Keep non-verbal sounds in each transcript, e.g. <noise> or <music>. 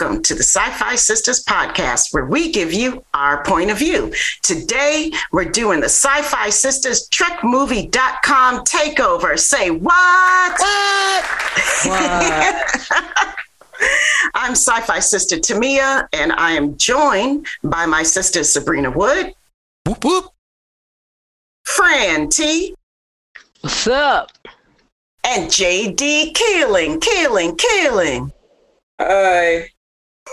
everybody. Welcome to the Sci Fi Sisters podcast, where we give you our point of view. Today, we're doing the Sci Fi Sisters TrekMovie.com takeover. Say what? What? what? <laughs> I'm Sci Fi Sister Tamia, and I am joined by my sister Sabrina Wood. Whoop, whoop. Fran T. What's up? And JD Keeling, Keeling, Keeling. Hi.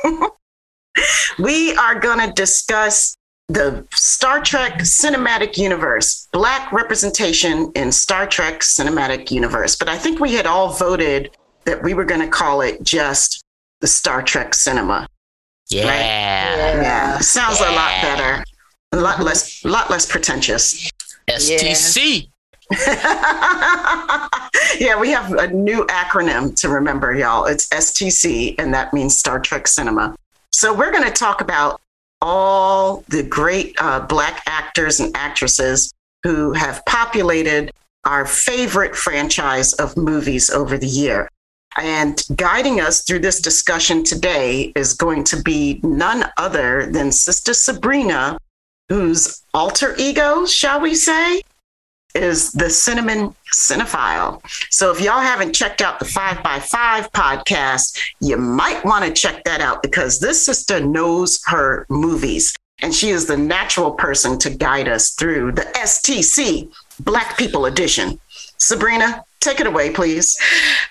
<laughs> we are going to discuss the Star Trek cinematic universe, Black representation in Star Trek cinematic universe. But I think we had all voted that we were going to call it just the Star Trek cinema. Yeah. Right? Yeah. yeah. Sounds yeah. a lot better. A lot less, a lot less pretentious. STC. <laughs> yeah, we have a new acronym to remember, y'all. It's STC, and that means Star Trek Cinema. So we're going to talk about all the great uh, Black actors and actresses who have populated our favorite franchise of movies over the year. And guiding us through this discussion today is going to be none other than Sister Sabrina, whose alter ego, shall we say, is the Cinnamon Cinephile. So if y'all haven't checked out the 5 by 5 podcast, you might want to check that out because this sister knows her movies and she is the natural person to guide us through the STC Black People Edition. Sabrina, Take it away, please.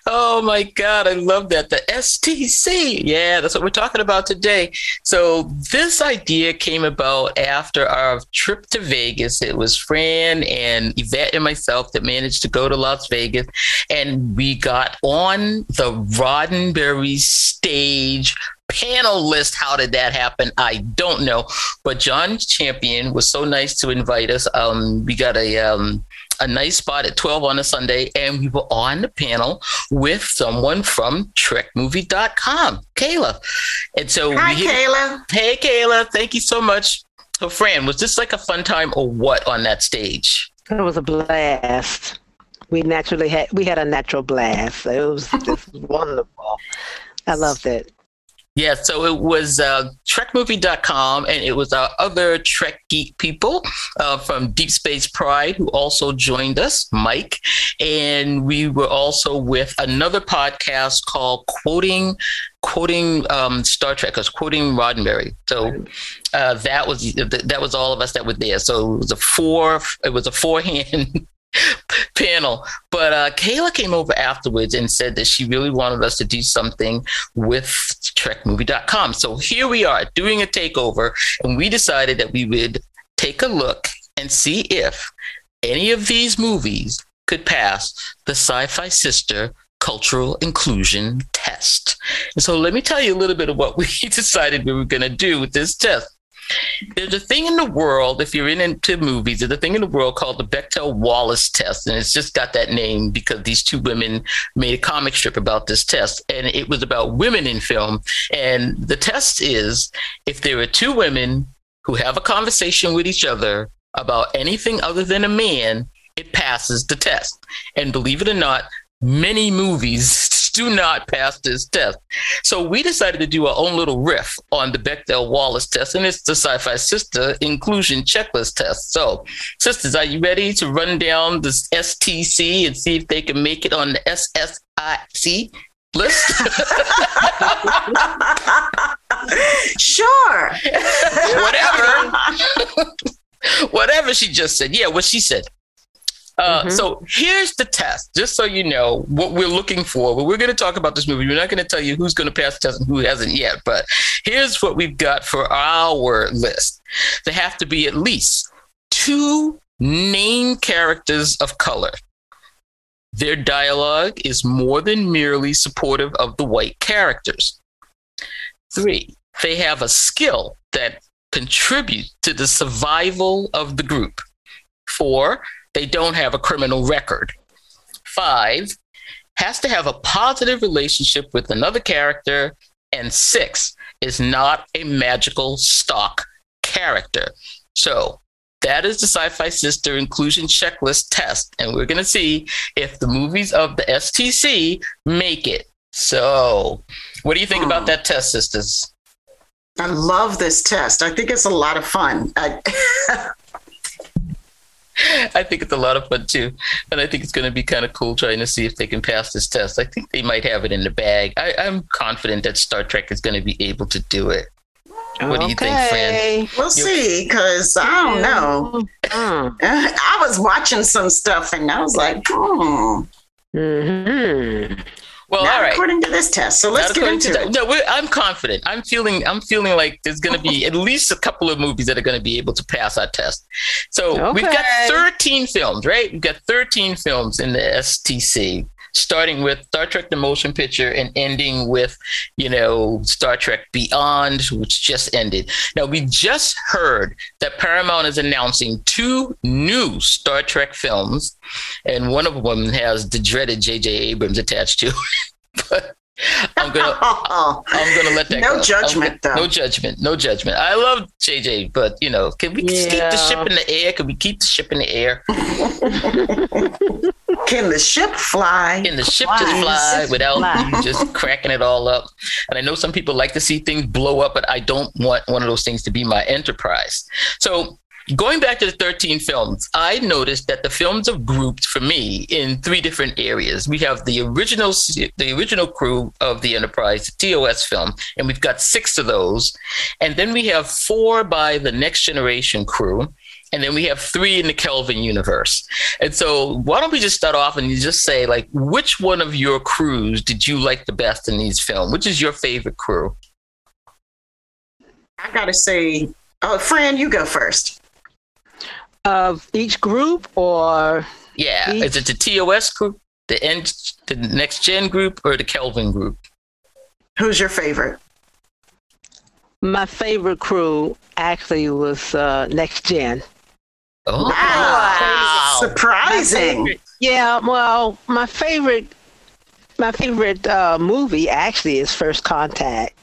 Oh my God, I love that. The STC. Yeah, that's what we're talking about today. So, this idea came about after our trip to Vegas. It was Fran and Yvette and myself that managed to go to Las Vegas, and we got on the Roddenberry stage panel list. How did that happen? I don't know. But John Champion was so nice to invite us. Um, we got a um, a nice spot at 12 on a Sunday, and we were on the panel with someone from TrekMovie.com, Kayla. And so, hi, we, Kayla. Hey, Kayla. Thank you so much. So, Fran, was this like a fun time or what on that stage? It was a blast. We naturally had we had a natural blast. It was just <laughs> wonderful. I loved it. Yeah, so it was uh, TrekMovie.com, and it was our other Trek geek people uh, from Deep Space Pride who also joined us, Mike. And we were also with another podcast called Quoting quoting um, Star Trek, was quoting Roddenberry. So uh, that was that was all of us that were there. So it was a four it was a four hand <laughs> panel. But uh, Kayla came over afterwards and said that she really wanted us to do something with TrekMovie.com. So here we are doing a takeover, and we decided that we would take a look and see if any of these movies could pass the Sci Fi Sister cultural inclusion test. And so let me tell you a little bit of what <laughs> we <laughs> decided we were going to do with this test. There's a thing in the world, if you're into movies, there's a thing in the world called the Bechdel Wallace test. And it's just got that name because these two women made a comic strip about this test. And it was about women in film. And the test is if there are two women who have a conversation with each other about anything other than a man, it passes the test. And believe it or not, many movies <laughs> do not pass this test. So we decided to do our own little riff on the Bechdel Wallace test, and it's the Sci Fi Sister Inclusion Checklist test. So, sisters, are you ready to run down this STC and see if they can make it on the SSIC list? <laughs> sure. Whatever. <laughs> Whatever she just said. Yeah, what she said. Uh, mm-hmm. So here's the test, just so you know what we're looking for. But we're going to talk about this movie. We're not going to tell you who's going to pass the test and who hasn't yet. But here's what we've got for our list. There have to be at least two main characters of color. Their dialogue is more than merely supportive of the white characters. Three, they have a skill that contributes to the survival of the group. Four, they don't have a criminal record. Five, has to have a positive relationship with another character. And six, is not a magical stock character. So that is the Sci Fi Sister Inclusion Checklist test. And we're going to see if the movies of the STC make it. So, what do you think about hmm. that test, sisters? I love this test. I think it's a lot of fun. I, <laughs> <laughs> I think it's a lot of fun too. And I think it's going to be kind of cool trying to see if they can pass this test. I think they might have it in the bag. I, am confident that Star Trek is going to be able to do it. What do you think, Fran? We'll see, because I don't know. Mm. <laughs> I was watching some stuff and I was like, hmm. Mm-hmm. Well, Not all right. according to this test. So let's Not get into it. that. No, we're, I'm confident. I'm feeling. I'm feeling like there's going to be <laughs> at least a couple of movies that are going to be able to pass our test. So we've got 13 films, right? We've got 13 films in the STC, starting with Star Trek: The Motion Picture and ending with, you know, Star Trek Beyond, which just ended. Now we just heard that Paramount is announcing two new Star Trek films, and one of them has the dreaded J.J. Abrams attached to. it. <laughs> but I'm gonna <laughs> I'm gonna let that No go. judgment, I'm- though. No judgment. No judgment. I love JJ, but you know, can we just keep the ship in the air? Can we keep the ship in the air? <laughs> Can the ship fly? Can the ship just Fly. fly without fly. you just <laughs> cracking it all up? And I know some people like to see things blow up, but I don't want one of those things to be my enterprise. So going back to the 13 films, I noticed that the films are grouped for me in three different areas. We have the original the original crew of the Enterprise, the TOS film, and we've got six of those. And then we have four by the Next Generation crew. And then we have three in the Kelvin universe. And so, why don't we just start off and you just say, like, which one of your crews did you like the best in these films? Which is your favorite crew? I gotta say, oh, Fran, you go first. Of each group or Yeah, Each- is it the TOS group, the N, the Next Gen group, or the Kelvin group? Who's your favorite? my favorite crew actually was uh, Next Gen. Oh, Wow. Surprising. Yeah, well, my favorite my favorite uh, movie actually is First Contact.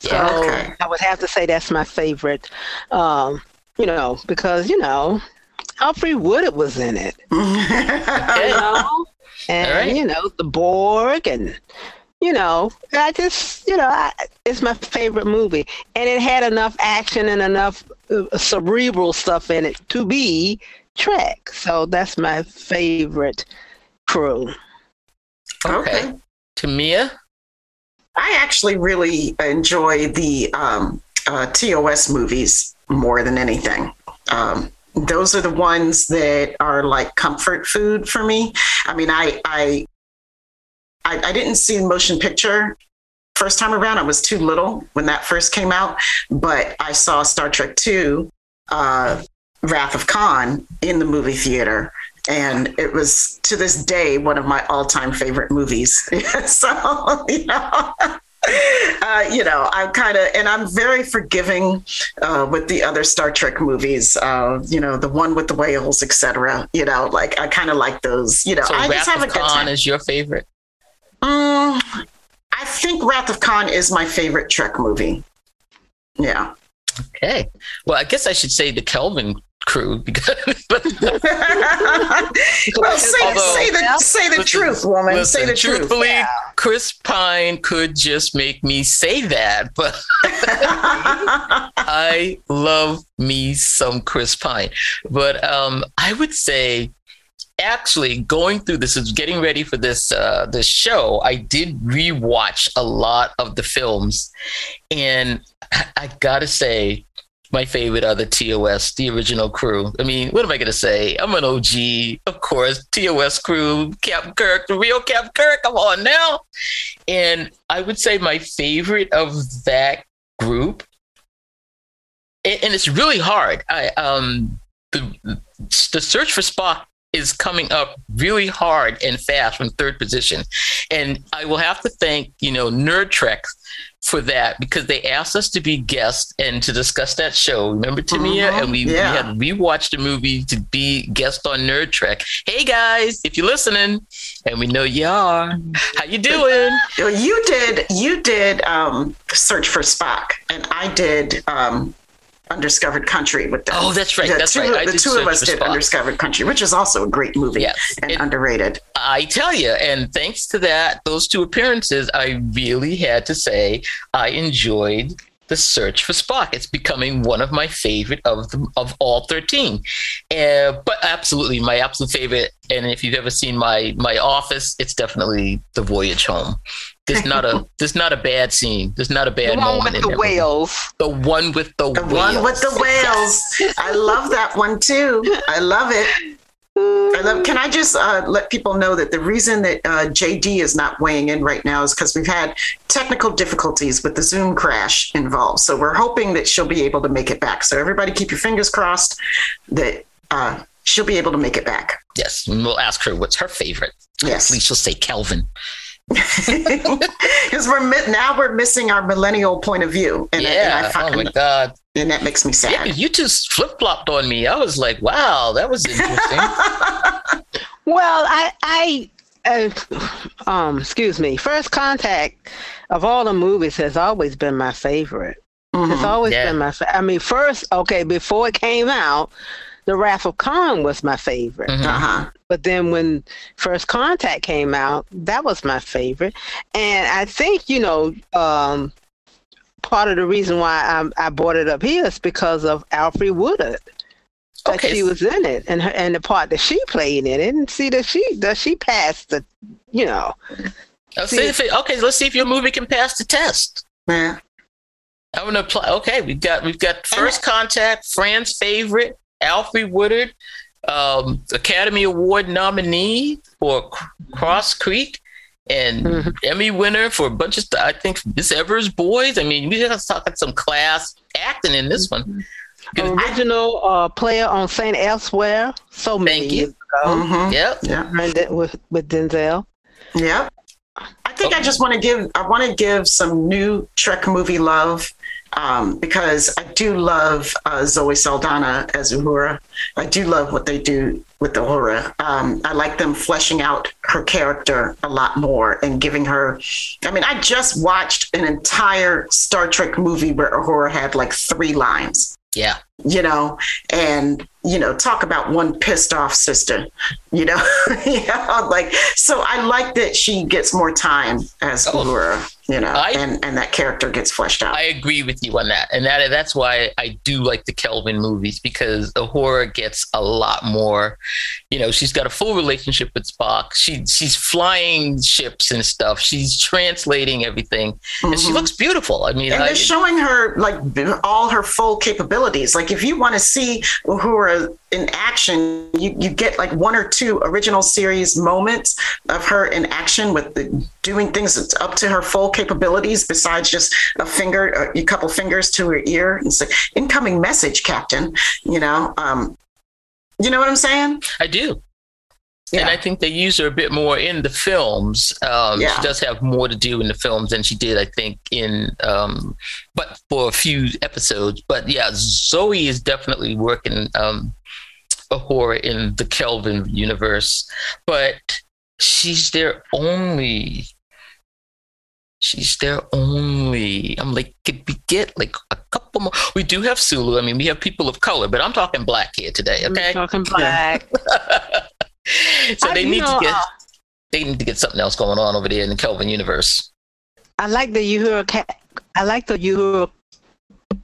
So Yeah. Okay. I would have to say that's my favorite. Um, you know, because you know, Alfre Woodard was in it. <laughs> You know, and All right. you know the Borg, and you know, I just you know, I, it's my favorite movie, and it had enough action and enough uh, cerebral stuff in it to be Trek. So that's my favorite crew. okay. Tamia? I actually really enjoy the um, uh, TOS movies more than anything. Um, those are the ones that are like comfort food for me. I mean, I I I, I didn't see motion picture first time around. I was too little when that first came out, but I saw Star Trek Two, uh, Wrath of Khan in the movie theater. And it was to this day one of my all-time favorite movies. <laughs> so <laughs> you know, uh, you know, I'm kind of, and I'm very forgiving uh, with the other Star Trek movies. Uh, you know, the one with the whales, etc. You know, like I kind of like those. You know, So I just Wrath have a of good Khan time. is your favorite? Mm, I think Wrath of Khan is my favorite Trek movie. Yeah. Okay. Well, I guess I should say the Kelvin crew because <laughs> but <laughs> <laughs> well, say, Although- say the say the Listen, truth, woman. listen, say the truth. truthfully, Chris Pine could just make me say that, but I love me some Chris Pine. But um, I would say, actually, going through this is getting ready for this uh, this show. I did rewatch a lot of the films, and I, I gotta say. My favorite are the TOS, the original crew. I mean, what am I going to say? I'm an OG, of course. TOS crew, Cap Kirk, the real Cap Kirk. Come on now. And I would say my favorite of that group, and, it's really hard. I um the the search for Spock is coming up really hard and fast from third position, and I will have to thank you know Nerd Trek for that because they asked us to be guests and to discuss that show. Remember Tamia? Mhm, And we, yeah. we had rewatched the movie to be guest on Nerd Trek. Hey guys, if you're listening, and we know you are, how you doing? You did you did um, search for Spock, and I did um, Undiscovered Country with them. Oh, that's right. The That's two, right. The did two of us did Undiscovered Country, which is also a great movie Yes. and It- underrated. I tell you, and thanks to that, those two appearances, I really had to say I enjoyed the search for Spock. It's becoming one of my favorite of the, of all thirteen. Uh, but absolutely, my absolute favorite. And if you've ever seen my my office, it's definitely the voyage home. There's <laughs> not a there's not a bad scene. There's not a The bad one moment with the movie. whales. The one with the, The whales. one with the whales. I love that one too. I love it. I love, can I just uh, let people know that the reason that uh, JD is not weighing in right now is because we've had technical difficulties with the Zoom crash involved. So we're hoping that she'll be able to make it back. So everybody keep your fingers crossed that uh, she'll be able to make it back. Yes, and we'll ask her what's her favorite. Yes. Hopefully, she'll say Kelvin. <laughs> Because we're mi- now we're missing our millennial point of view, and, I- and, yeah. I oh my God. and that makes me sad. Yeah, sad. you just flip flopped on me. I was like, wow, that was interesting. <laughs> Well, I, I, uh, um, excuse me. First Contact of all the movies has always been my favorite. It's Mhm. always Yeah. been my. Fa- I mean, first, okay, before it came out, The Wrath of Khan was my favorite. Mhm. Uh-huh. But then when First Contact came out, that was my favorite. And I think, you know, um, part of the reason why I, I brought it up here is because of Alfre Woodard. That Okay. she was in it and her, and the part that she played in it. And see that she that she passed the you know. Let's see if it, okay, let's see if your movie can pass the test. Yeah. I'm gonna apply. Okay, we've got we've got First Contact, Fran's favorite, Alfre Woodard, um, Academy Award nominee for C- Cross Creek, and Mhm. Emmy winner for a bunch of. st- I think Miss Evers Boys. I mean, we just talking some class acting in this one. Good. Original uh, player on Saint Elsewhere so many Thank you. years ago. Mhm. Yep. Yeah. And that with with Denzel. Yep. I think I just want to give I want to give some new Trek movie love um, because I do love uh, Zoe Saldana as Uhura. I do love what they do with Uhura. Um, I like them fleshing out her character a lot more and giving her. I mean, I just watched an entire Star Trek movie where Uhura had like three lines Yeah. you know, and you know, talk about one pissed off sister, you know, <laughs> like so. I like that she gets more time as Oh. Uhura, you know, I- and and that character gets fleshed out. I agree with you on that, and that that's why I do like the Kelvin movies because Uhura gets a lot more. You know, she's got a full relationship with Spock. She she's flying ships and stuff. She's translating everything, and she Mhm. looks beautiful. I mean, and I, they're showing her like all her full capabilities. Like if you want to see Uhura in action, you, you get like one or two original series moments of her in action with the, doing things that's up to her full capabilities. Besides just a finger, a couple fingers to her ear, and say, "Incoming message, Captain." You know, um, you know what I'm saying? I do. Yeah. And I think they use her a bit more in the films. Um, Yeah. She does have more to do in the films than she did, I think, in um, but for a few episodes. But yeah, Zoe is definitely working um, Uhura in the Kelvin universe, but she's their only. She's there only. I'm like, could we get like a couple more? We do have Sulu. I mean, we have people of color, but I'm talking black here today. We're Okay. Talking black. <laughs> so I- they need know, to get uh, they need to get something else going on over there in the Kelvin universe. I like the Uhura. Ca- I like the Uhura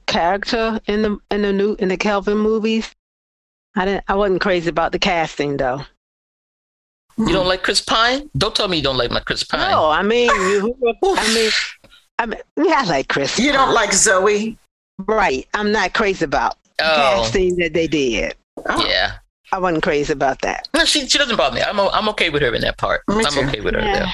character in the in the new in the Kelvin movies. I didn't. I wasn't crazy about the casting though. You don't like Chris Pine? Don't tell me you don't like my Chris Pine. No, I mean Uhura. <laughs> I mean, I mean, yeah, I like Chris. You don't like Zoe? right? I'm not crazy about Oh, casting that they did. Oh, yeah. I wasn't crazy about that. No, she she doesn't bother me. I'm o- I'm okay with her in that part. Me I'm too. okay with her. Yeah.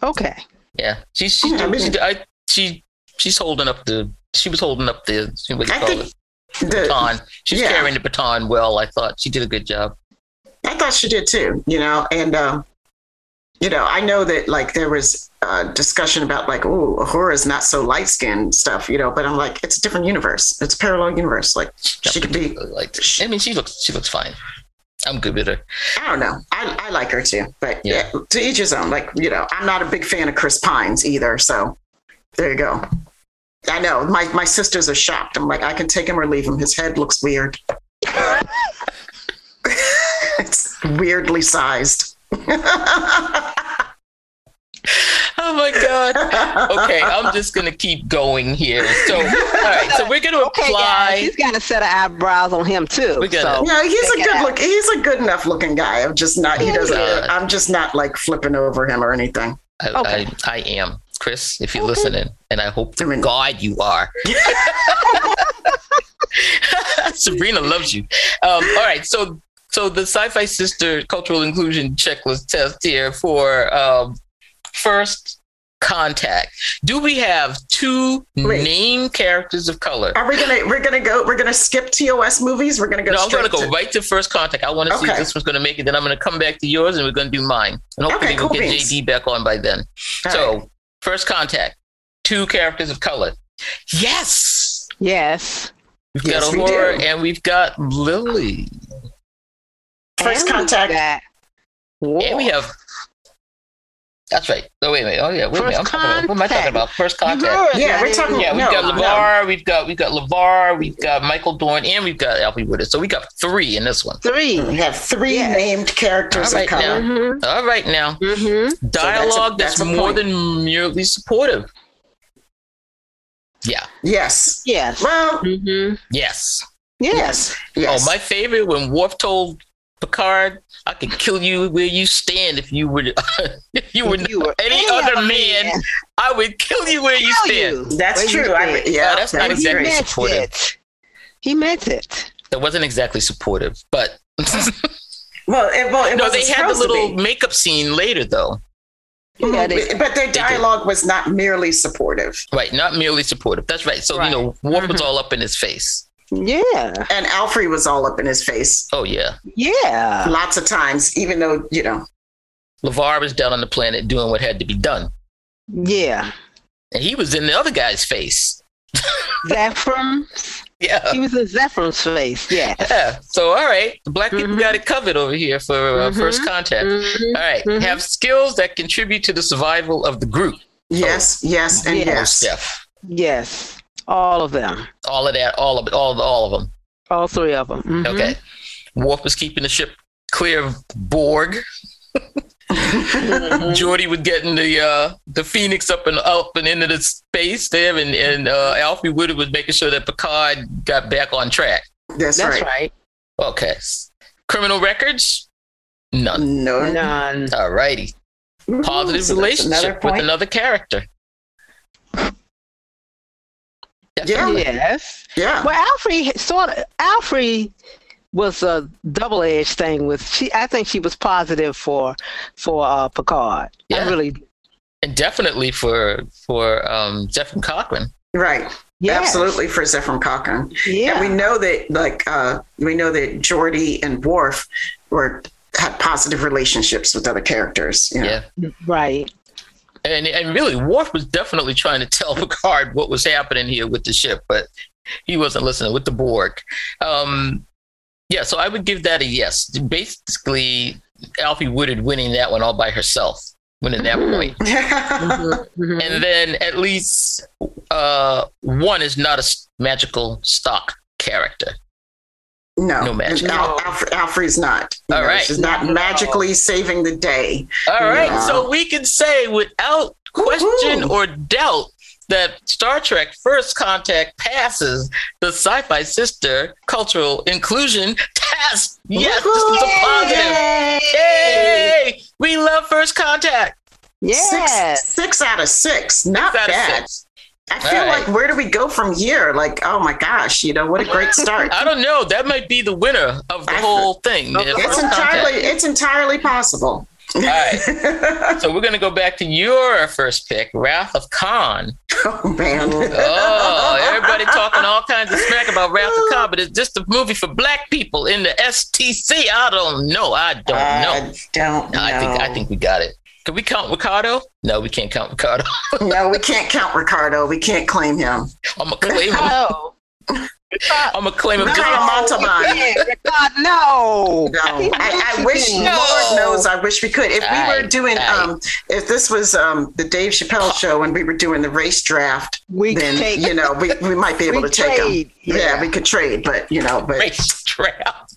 there. Okay. Yeah, she's she's Yeah, doing, she. I, she she's holding up the she was holding up the what do you I call think it the, baton. She's yeah. carrying the baton well. I thought she did a good job. I thought she did too, you know, and um, you know, I know that like there was uh, discussion about like, oh, Uhura's not so light skinned stuff, you know, but I'm like, it's a different universe. It's a parallel universe. Like she could be, like. I mean, she looks she looks fine. I'm good with her. I don't know. I, I like her too, but Yeah. yeah. to each his own. Like, you know, I'm not a big fan of Chris Pines either. So there you go. I know. My my sisters are shocked. I'm like, I can take him or leave him. His head looks weird. <laughs> it's weirdly sized. Oh my God. Okay, I'm just gonna keep going here. So, all right, so we're gonna Okay, apply. guys, he's got a set of eyebrows on him too. We got so. it. Yeah, he's a good look. He's a good enough looking guy. I'm just not. He doesn't. Yeah. I'm just not like flipping over him or anything. I, Okay. I, I am. Chris, if you're Okay. listening, and I hope to I mean- God you are. <laughs> <laughs> Sabrina loves you. Um, all right, so so the sci-fi sister cultural inclusion checklist test here for um, first contact. Do we have two Wait. name characters of color? Are we gonna? We're gonna go. We're gonna skip TOS movies. We're gonna go. No, I'm going to go to- right to first contact. I want to see if this one's going to make it. Then I'm going to come back to yours, and we're going to do mine. And hopefully Okay, we'll cool get beans. JD back on by then. All so right. first contact, two characters of color. Yes, Yes. we've Yes, got we Aurora do. and we've got Lily, First contact. got and we have. That's right. Oh wait a minute. Oh yeah. Wait a minute. I'm talking about, what am I talking about? First contact. heard Yeah, we're talking. Yeah, we've No, got no. LeVar, we've got we've got LeVar, we've got Michael Dorn, and we've got Alfie Woodard. So we got three in this one. Three. We have three Yes. named characters All of right, color. now. Mm-hmm. All right now. Mm-hmm. Dialogue that's that's, a more point. than merely supportive. Yeah. Yes. Yes. Well, Mm-hmm. Yes. Yes. yes. Yes. Oh, my favorite when Worf told Picard, "I could kill you where you stand if you were <laughs> if you were, You were any, other man. I would kill you where you stand." you. That's Where true. I, stand. yeah, Oh, that's that not was He exactly meant supportive. it. He meant it. That wasn't exactly supportive, but <laughs> Well, it, well, it no, they had the little makeup scene later, though. Yeah, they- but, but their dialogue was not merely supportive. Right, not merely supportive. That's right. So Right. you know, Worf was Mhm. all up in his face. Yeah. And Alfre was all up in his face Oh yeah, Yeah. lots of times, even though, you know, LeVar was down on the planet doing what had to be done, Yeah. and he was in the other guy's face. <laughs> Zefram. Yeah. He was in Zefram's face. Yeah. Yeah. So all right, the black people Mhm. got it covered over here for uh, Mhm. first contact. Mhm. All right, Mhm. have skills that contribute to the survival of the group. yes, yes, and Yes. yes. Yes. All of them. all of that, all of all of all of them. All three of them. Mhm. Okay. Worf was keeping the ship clear of Borg. Mhm. <laughs> Geordi was getting the uh, the Phoenix up and up and into the space there, and and uh, Alfie Woodard was making sure that Picard got back on track. That's, That's right. right. Okay. Criminal records? None. No. None. All righty. Ooh, Positive so relationship with another character. Yeah. Yes. Yeah. Well, Alfre sort of Alfre was a double edged thing with she. I think she was positive for for uh, Picard. Yeah. I really. And definitely for for um Zefram Cochrane. Right. Yes. Absolutely for Zefram Cochrane. Yeah. And we know that, like, uh, we know that Geordi and Worf were had positive relationships with other characters. You know? Yeah. right. And and really Worf was definitely trying to tell <laughs> Picard what was happening here with the ship, but he wasn't listening with the Borg. Um yeah, so I would give that a yes. Basically, Alfie Woodard winning that one all by herself, winning that point. <laughs> Mhm, mhm. and then at least uh, one is not a magical stock character. No, No magic. Al- Alfre, Alfre's not. You All know, right. She's not No. magically saving the day. All right, Yeah. so we can say without question Woohoo. or doubt that Star Trek First Contact passes the sci-fi sister cultural inclusion test. Yes, this is a positive. Yay! We love First Contact. Yes. Six, six out of six. Not Out of bad. six. I feel All right. like where do we go from here? Like, oh my gosh, you know, what a great start. I don't know. That might be the winner of the I- whole thing. Okay. it's First Contact. entirely it's entirely possible. All right. <laughs> So we're going to go back to your first pick, Wrath of Khan. oh man. Oh, everybody talking all kinds of smack about Wrath of Khan, but it's just a movie for black people in the STC. I don't know. I don't know. I don't know. No, I think I think we got it. Can we count Ricardo? No, we can't count Ricardo. <laughs> no, we can't count Ricardo. We can't claim him. I'm gonna claim him. <laughs> I'm gonna claim him. No, 'cause no, Montalban. Yeah, God, no. No, I, I wish No. Lord knows I wish we could. If we were Aye, doing aye. um if this was um the Dave Chappelle show and we were doing the race draft, We then take- you know we, we might be <laughs> able We to take him. Yeah. yeah. we could trade, but you know, but race trap.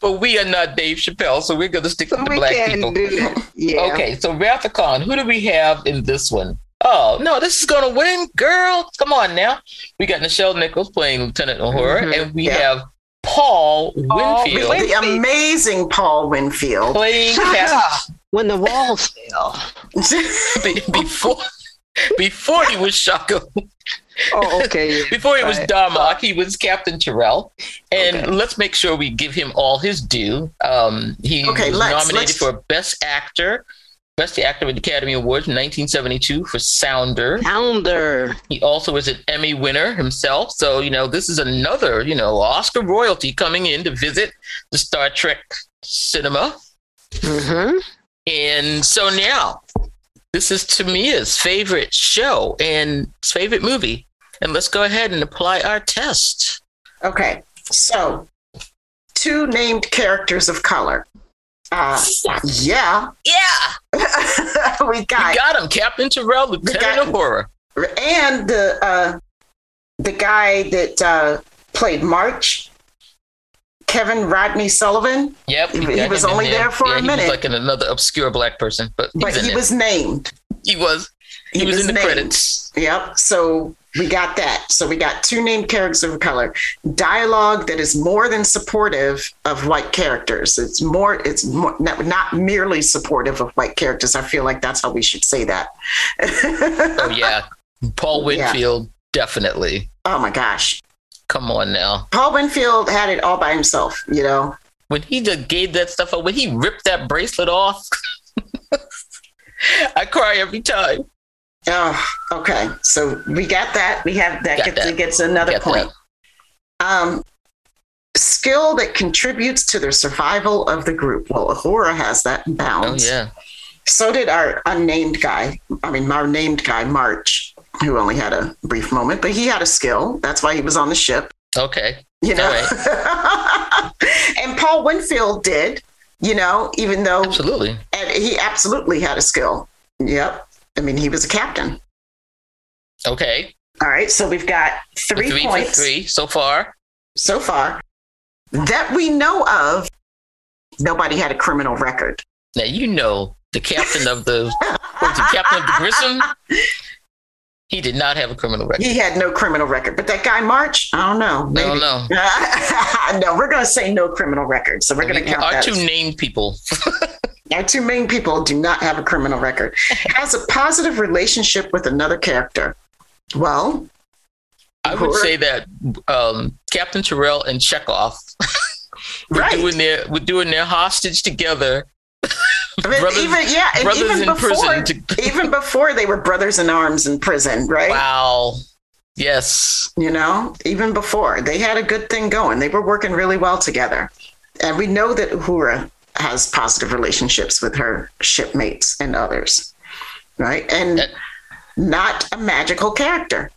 But we are not Dave Chappelle, so we're gonna stick with the we black can't people. do that. Yeah. Okay, so Wrath of Khan, who do we have in this one? Oh no, this is gonna win, girl. Come on now. We got Nichelle Nichols playing Lieutenant Uhura, Mhm, and we yeah. have Paul Paul Winfield Win- the amazing Paul Winfield. playing Shut Cap- When the walls fell. <laughs> be- before before he was Shaka, Oh, okay. <laughs> before he was Right. Darmok, he was Captain Terrell. And Okay. let's make sure we give him all his due. Um, he Okay, was let's- nominated let's- for Best Actor, Best Actor at the Academy Awards in 1972 for Sounder. Sounder. He also was an Emmy winner himself. So, you know, this is another, you know, Oscar royalty coming in to visit the Star Trek cinema. Mm-hmm. And so now, this is Tamia's favorite show and favorite movie. And let's go ahead and apply our test. Okay, so two named characters of color. Uh, <laughs> yeah, Yeah, we <laughs> we got got him, Captain Terrell, Lieutenant got- of Horror. and the uh, the guy that uh, played March, Kevin Rodney Sullivan, Yep, we He was only there for yeah, a he minute. was like another obscure black person, but, but he there. was named. he was he, was, in the named. credits. Yep. So we got that. So we got two named characters of color. Dialogue that is more than supportive of white characters. It's more. It's more, not, not merely supportive of white characters. I feel like that's how we should say that. Oh yeah, <laughs> Paul Yeah. Winfield definitely. oh my gosh. Come on now. Paul Winfield had it all by himself. You know. When he just gave that stuff up, when he ripped that bracelet off, <laughs> I cry every time. Oh, okay. So we got that. We have that. Got gets, that. gets another Got point. Um, skill that contributes to the survival of the group. Well, Uhura has that in bounds. Oh yeah. So did our unnamed guy. I mean, our named guy, March, who only had a brief moment, but he had a skill. That's why he was on the ship. Okay. You know. <laughs> And Paul Winfield did. You know, even though Absolutely. and he absolutely had a skill. Yep. I mean, he was a captain. Okay. All right. So we've got three, three points. three so far. so far that we know of, nobody had a criminal record. Now you know the captain of the the captain of the Grissom. <laughs> He did not have a criminal record. He had no criminal record, but that guy March, I don't know. I don't know. <laughs> no, we're going to say no criminal record. So we're going to count Our that. two named people. <laughs> Our two main people do not have a criminal record. <laughs> Has a positive relationship with another character. Well, I would say that um, Captain Terrell and Chekov were Right. doing their were doing their hostage together. Brothers- even yeah, and even before, to- <laughs> even before they were brothers in arms in prison, right? Wow. Yes. You know, even before they had a good thing going, they were working really well together. And we know that Uhura has positive relationships with her shipmates and others, right? And Uh, not a magical character.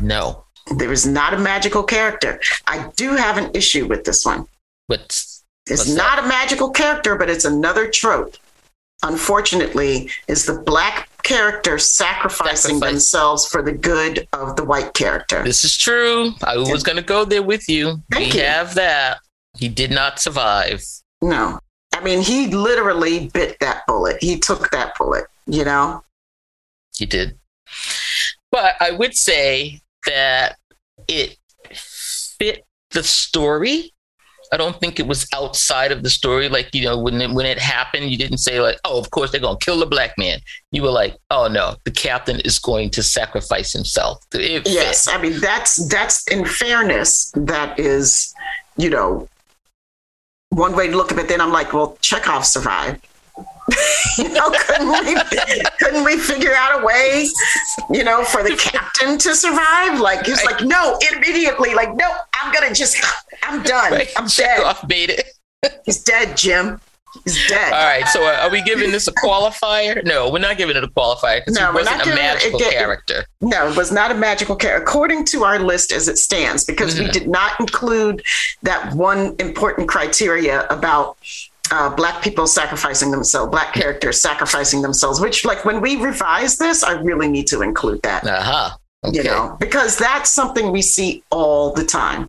No. There is not a magical character. I do have an issue with this one. But It's What's not a magical character, but it's another trope. Unfortunately, is the black character sacrificing Sacrifice. themselves for the good of the white character. this is true. I was going to go there with you. Thank we you. have that. He did not survive. No. I mean, he literally bit that bullet. He took that bullet, you know? He did. But I would say that it fit the story. I don't think it was outside of the story. Like, you know, when it, when it happened, you didn't say, like, oh, of course they're going to kill the black man. You were like, oh, no, the captain is going to sacrifice himself. It fit. Yes. I mean, that's, that's in fairness, that is, you know, one way to look at it. Then I'm like, well, Chekov survived. <laughs> you know, couldn't we, couldn't we figure out a way, you know, for the captain to survive? Like, he's like, no, immediately, like, no, I'm to just, I'm done. Right? I'm dead. Chekov made it. He's dead, Jim. He's dead. All right. So uh, are we giving this a qualifier? No, we're not giving it a qualifier because No, he wasn't a giving it- it magical character. No, it was not a magical character, according to our list as it stands, because we Mhm. did not include that one important criteria about uh, black people sacrificing themselves, black characters sacrificing themselves. Which, like, when we revise this, I really need to include that. Uh huh. Okay. You know, because that's something we see all the time,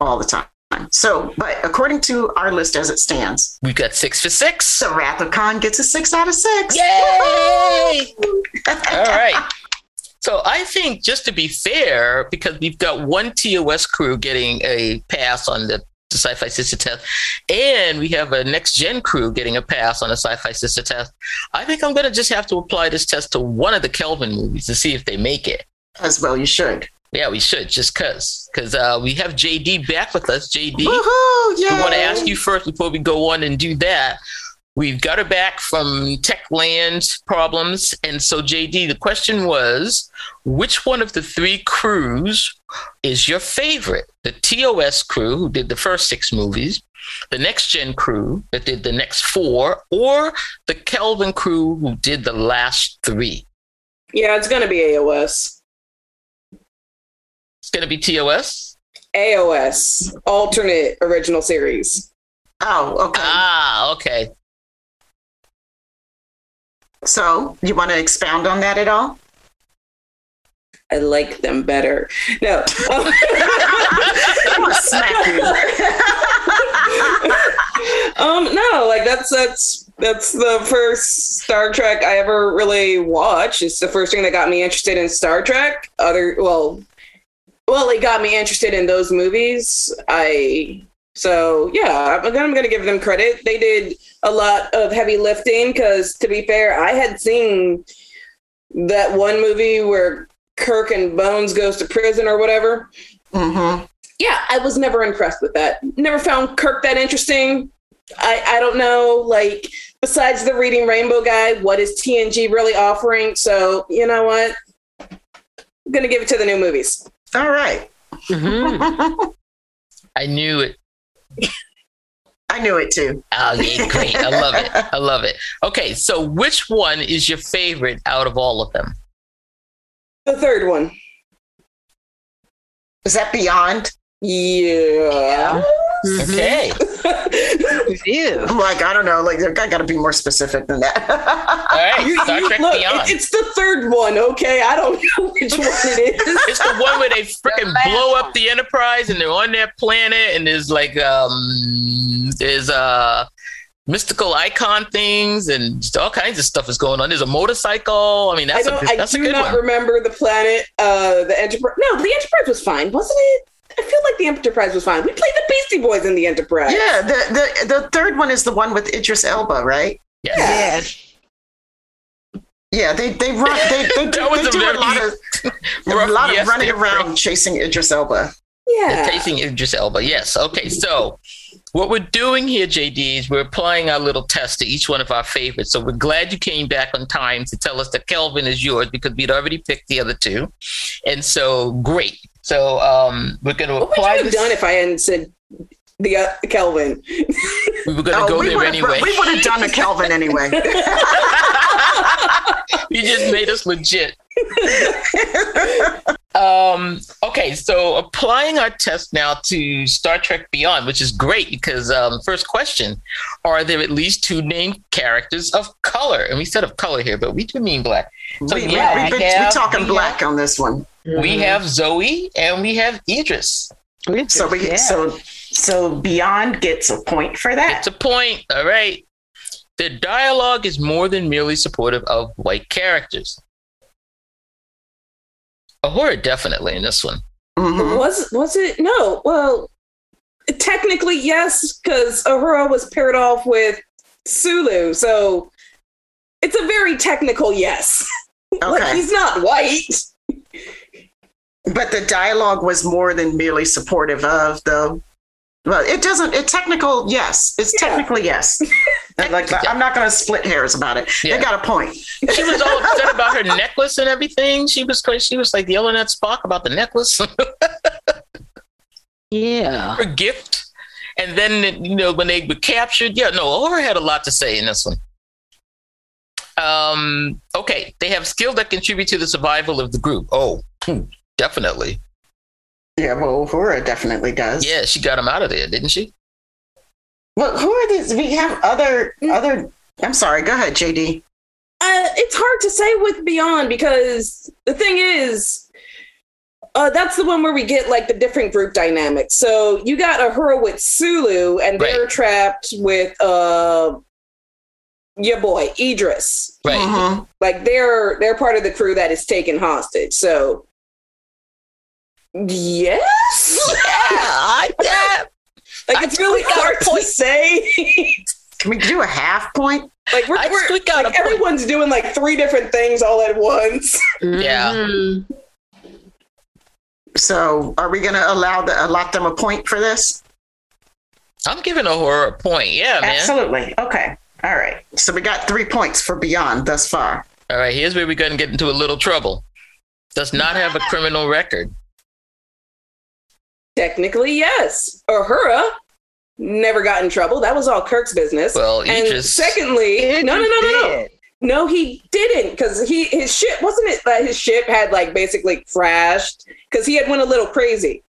all the time. So, but according to our list as it stands, we've got six for six. the Wrath of Khan gets a six out of six. Yay! All right. <laughs> So I think just to be fair, because we've got one TOS crew getting a pass on the, the sci-fi sister test, and we have a next gen crew getting a pass on the sci-fi sister test, I think I'm gonna just have to apply this test to one of the Kelvin movies to see if they make it. As well, you should. Yeah, we should just cause because uh, we have JD back with us. JD, Woohoo! we want to ask you first before we go on and do that. We've got her back from Techland problems. And so, JD, the question was which one of the three crews is your favorite? The TOS crew, who did the first six movies, the Next Gen crew that did the next four, or the Kelvin crew who did the last three? Yeah, it's gonna be AOS. It's going to be TOS. AOS, alternate original series. Oh, okay. Ah, okay. So, you want to expound on that at all? I like them better. No. I'm gonna smack you. um, no, like that's that's that's the first Star Trek I ever really watched. It's the first thing that got me interested in Star Trek. Other well, well, it got me interested in those movies. I so yeah, I'm gonna, give them credit. They did a lot of heavy lifting because, to be fair, I had seen that one movie where Kirk and Bones goes to prison or whatever hmm yeah, I was never impressed with that. Never found Kirk that interesting. I, I don't know, like, besides the Reading Rainbow guy, what is TNG really offering? So, you know what? I'm going to give it to the new movies. All right. Mhm. <laughs> I knew it. I knew it too. Oh, yeah, great. I love it. I love it. Okay, so which one is your favorite out of all of them? The third one. Is that beyond? Yeah. Okay. <laughs> Ew. I'm like, I don't know. Like, I got to be more specific than that. <laughs> All right. You- Star you- Trek look, Beyond. it- it's the third one, okay? I don't <laughs> know which one it is. <laughs> It's the one where they freaking blow up the Enterprise and they're on their planet and there's like um there's uh mystical icon things and just all kinds of stuff is going on. There's a motorcycle. I mean, I don't. a I that's a do good not one. remember the planet. Uh, the Enterprise. No, the Enterprise was fine, wasn't it? I feel like the Enterprise was fine. We played the Beastie Boys in the Enterprise. yeah. The, the the third one is the one with Idris Elba, right? Yes. Yes. Yeah. Yeah, they they run. They they <laughs> do, they a do a very lot of <laughs> a rough lot yes of running around bro. chasing Idris Elba. yeah. Chasing Idris Elba. Yes. Okay. So what we're doing here, JD, is we're applying our little test to each one of our favorites. So we're glad you came back on time to tell us that Kelvin is yours because we'd already picked the other two. And so great. So um, we're going to apply. What would you have this. done if I hadn't said the uh, Kelvin? we were going to Oh, go there anyway. We would have done a Kelvin anyway. <laughs> you just made us legit. um, okay, so applying our test now to Star Trek Beyond, which is great because um, first question: Are there at least two named characters of color? And we said of color here, but we do mean black. So we, yeah, we, we have been, have- we talking we black on this one. We have Zoe and we have Idris. We So we yeah. so so Beyond gets a point for that. It's a point. All right. The dialogue is more than merely supportive of white characters. Uhura definitely in this one. Mhm. Was was it? No. Well, technically yes, because Uhura was paired off with Sulu, so it's a very technical yes. <laughs> like Okay. he's not white. But the dialogue was more than merely supportive of, though. Well, it doesn't. It technical, yes. It's Yeah. technically yes. <laughs> And, like I'm not going to split hairs about it. Yeah. They got a point. She was all upset about her necklace and everything. She was she was like yelling at Spock about the necklace, <laughs> yeah. her gift. and then you know when they were captured, yeah, no, Uhura had a lot to say in this one. Um, okay, they have skills that contribute to the survival of the group. Oh, hmm, definitely. Yeah, well, Uhura definitely does. Yeah, she got him out of there, didn't she? Well, who are these? We have other other. I'm sorry. Go ahead, JD. Uh, it's hard to say with Beyond because the thing is, uh, that's the one where we get like the different group dynamics. So you got Uhura with Sulu, and they're Right. trapped with uh, your boy Idris. Right. Mhm. Like they're they're part of the crew that is taken hostage. So yes, Yeah, yeah. <laughs> like I it's really think we got a hard to say. Can we do a half point? like we're, I we're we got like a point. everyone's doing like three different things all at once. <laughs> Yeah. Mhm. So, are we going to allow the allot them a point for this? I'm giving Uhura a point. Yeah, man. Absolutely. Okay. All right. So we got three points for Beyond thus far. All right, here's where we're going to get into a little trouble. Does not have a criminal record. Technically, yes. Uhura never got in trouble. That was all Kirk's business. Well, and Idris. secondly, no, no, no, no, no. No, he didn't because he his ship wasn't it that his ship had like basically crashed because he had went a little crazy.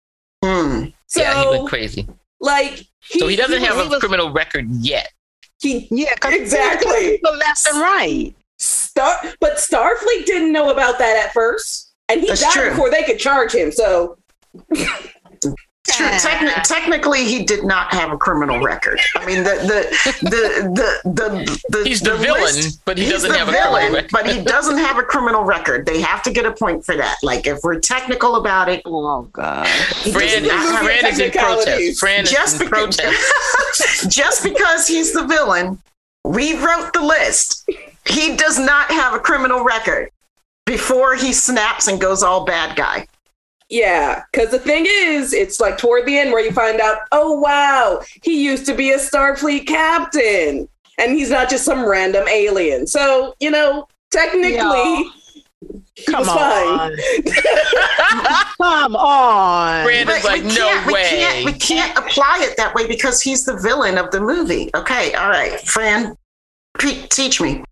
Hmm. So yeah, he went crazy. like he, So he doesn't have was- a was- criminal record yet. he yeah, Exactly. people left and right. Star but Starfleet didn't know about that at first. And he That's died true. before they could charge him. So <laughs> True. Techni- technically, he did not have a criminal record. I mean, the the the the the, the He's the, the villain, list- but he doesn't the have a criminal record. but he doesn't have a criminal record. They have to get a point for that. Like, if we're technical about it, Oh God. Fran, not have a- Fran is in protest. technicalities. Fran is just in because protest. <laughs> just because he's the villain, we wrote the list. He does not have a criminal record before he snaps and goes all bad guy. Yeah, because the thing is, it's like toward the end where you find out, oh wow, he used to be a Starfleet captain. And he's not just some random alien. So, you know, technically Yeah. he Come was fine. on. <laughs> Come on. Fran is like, we no can't, we way. can't, we can't apply it that way because he's the villain of the movie. Okay, all right, Fran, teach me.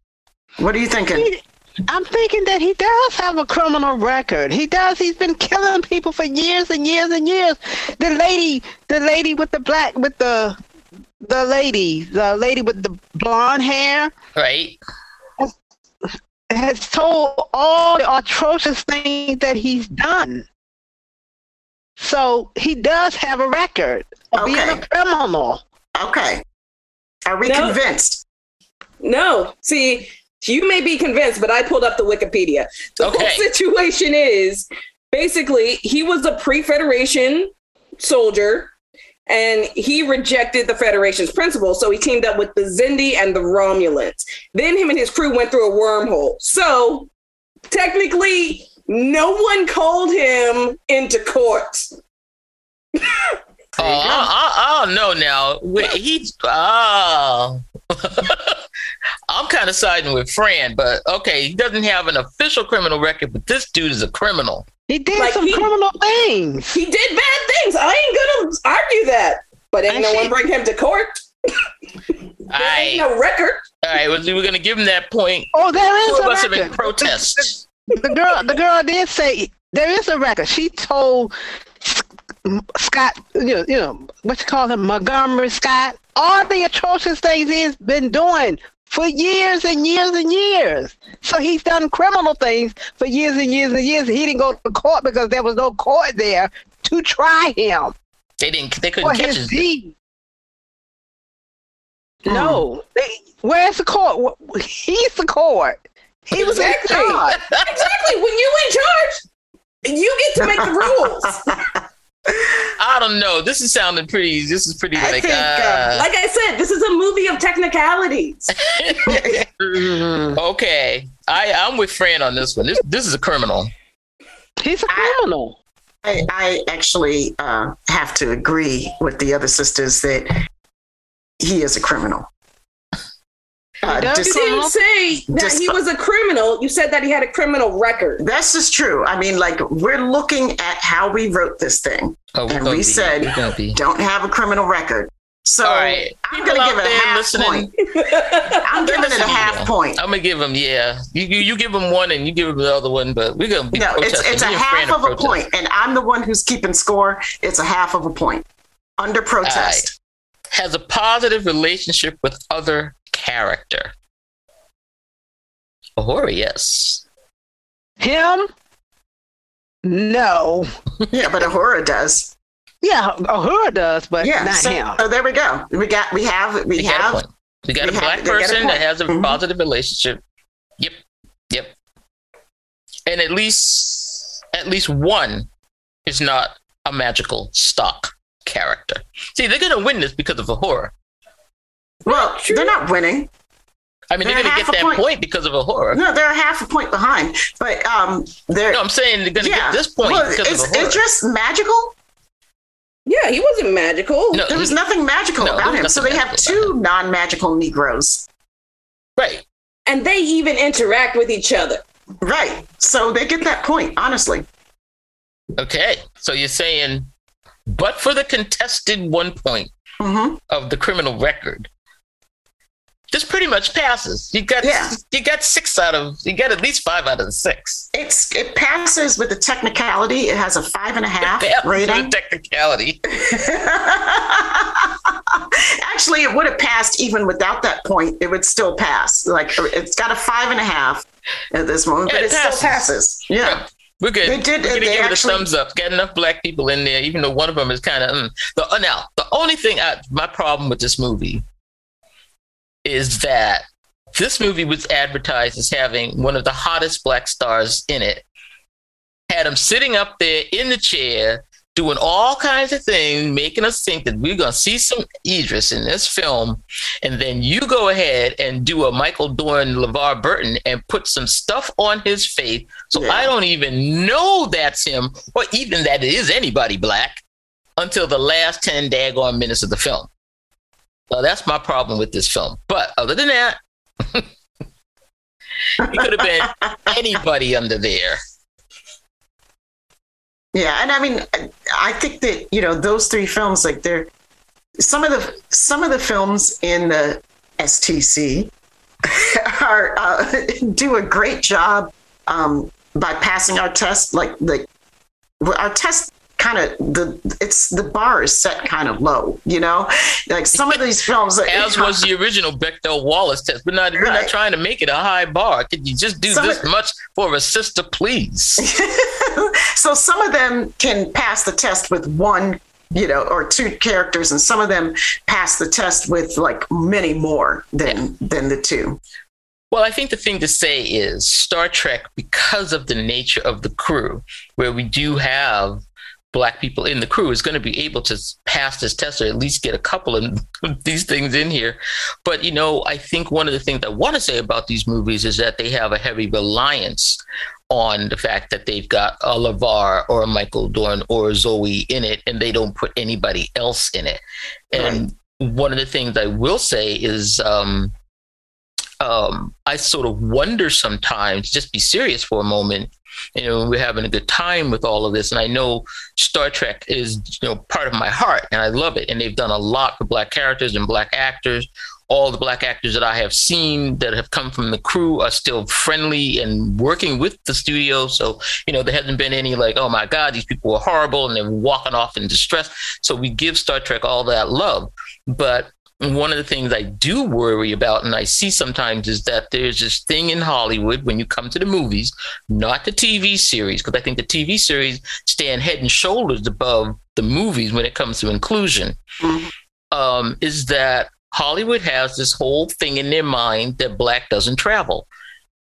What are you thinking? He- I'm thinking that he does have a criminal record. He does. He's been killing people for years and years and years. The lady, the lady with the black, with the, the lady, the lady with the blonde hair, right? has told all the atrocious things that he's done. So he does have a record of being a criminal. Okay, are we No. convinced? No, see, you may be convinced, but I pulled up the Wikipedia. The Okay. whole situation is basically he was a pre Federation soldier and he rejected the Federation's principles. So he teamed up with the Xindi and the Romulans. Then him and his crew went through a wormhole. So technically, no one called him into court. <laughs> Oh, I, I, I don't know now. He, oh. <laughs> I'm kind of siding with Fran, but okay, he doesn't have an official criminal record, but this dude is a criminal. He did Like some he- criminal things. He did bad things. I ain't gonna argue that. But ain't I no see. one bring him to court. All <laughs> There ain't no record. all right, well, we're gonna give him that point. Oh, there is Two is of a us have been record. protest. the girl the girl did say there is a record. She told Scott, you know, you know what you call him, Montgomery Scott, all the atrocious things he's been doing for years and years and years. So he's done criminal things for years and years and years. He didn't go to court because there was no court there to try him They didn't. They couldn't catch his his. deed. Hmm. No, they, where's the court? He's the court. He was in charge. <laughs> exactly. When you in charge, you get to make the rules. <laughs> I don't know. This is sounding pretty. This is pretty I like. think, uh, Like I said, this is a movie of technicalities. <laughs> Mhm. okay, I I'm with Fran on this one. This this is a criminal. He's a I- criminal. I, I actually uh, have to agree with the other sisters that he is a criminal. Uh, does? You dis- didn't say that Just- he was a criminal. You said that he had a criminal record. that's just true. I mean, like, we're looking at how we wrote this thing. Oh, we're And we be, said- we're gonna be. Don't have a criminal record. So All right. I'm People going to give it a half listening, point. <laughs> I'm giving it a half point. I'm gonna give him yeah. You, you you give him one and you give him the other one, but we're gonna be No, it's protesting. it's a Me and Fran half are of a point, and I'm the one who's keeping score. It's a half of a point under protest. Has a positive relationship with other character. Uhura, yes. Him? No. Yeah, but Uhura does. Yeah, Uhura does, but Yeah, not so, him. so there we go. We got we have we We got a have point. We got we a have- black they got a person that has a Mhm. positive relationship. Yep. Yep. And at least at least one is not a magical stock character. See, they're gonna win this because of Uhura. Well, True. they're not winning. I mean, they're, They're gonna get that point. point. because of a horror. No, they're a half a point behind. But um they're No, I'm saying they're gonna get this point Well, because is of Uhura. Idris magical? yeah, he wasn't magical. no, There was nothing magical No, about him. So they have two non-magical Negroes. right. And they even interact with each other. Right. So they get that point, honestly. Okay. So you're saying, but for the contested one point hmm of the criminal record, this pretty much passes. You got Yeah. you got six out of you got at least five out of the six. It's it passes with the technicality. It has a five and a half rating. technicality. <laughs> Actually, it would have passed even without that point. It would still pass. Like it's got a five and a half at this moment, Yeah, but it it, still passes. Yeah. We're good. They did- We're gonna they give it a actually- thumbs up. Got enough black people in there, even though one of them is kind of mm. the uh, now. The only thing, I, my problem with this movie is that this movie was advertised as having one of the hottest black stars in it. Had him sitting up there in the chair, doing all kinds of things, making us think that we're gonna see some Idris in this film, and then you go ahead and do a Michael Dorn, LeVar Burton, and put some stuff on his face. So Yeah. I don't even know that's him, or even that it is anybody black, until the last ten daggone minutes of the film. So that's my problem with this film. But other than that, <laughs> it could have been anybody under there. Yeah, and I mean, I think that you know those three films, like they're some of the some of the films in the STC <laughs> are uh, <laughs> do a great job um, by passing our test. Like the our test kind of the it's the bar is set kind of low, you know. Like some of these films, As was the original Bechdel Wallace test. We're not we're not trying to make it a high bar. Could you just do Some this of- much for a sister, please? <laughs> so some of them can pass the test with one you know or two characters and some of them pass the test with like many more than than the two Well, I think the thing to say is Star Trek, because of the nature of the crew, where we do have black people in the crew, is going to be able to pass this test or at least get a couple of <laughs> these things in here. But, you know, I think one of the things I want to say about these movies is that they have a heavy reliance on the fact that they've got a LeVar or a Michael Dorn or a Zoe in it, and they don't put anybody else in it. And one of the things I will say is, um, um, I sort of wonder sometimes, just be serious for a moment. You know, we're having a good time with all of this. And I know Star Trek is, you know, part of my heart and I love it. And they've done a lot for black characters and black actors. All the black actors that I have seen that have come from the crew are still friendly and working with the studio. So, you know, there hasn't been any like, oh my God, these people are horrible and they're walking off in distress. So we give Star Trek all that love. But one of the things I do worry about, and I see sometimes, is that there's this thing in Hollywood when you come to the movies, not the TV series, because I think the TV series stand head and shoulders above the movies when it comes to inclusion, Mhm. um, is that Hollywood has this whole thing in their mind that black doesn't travel.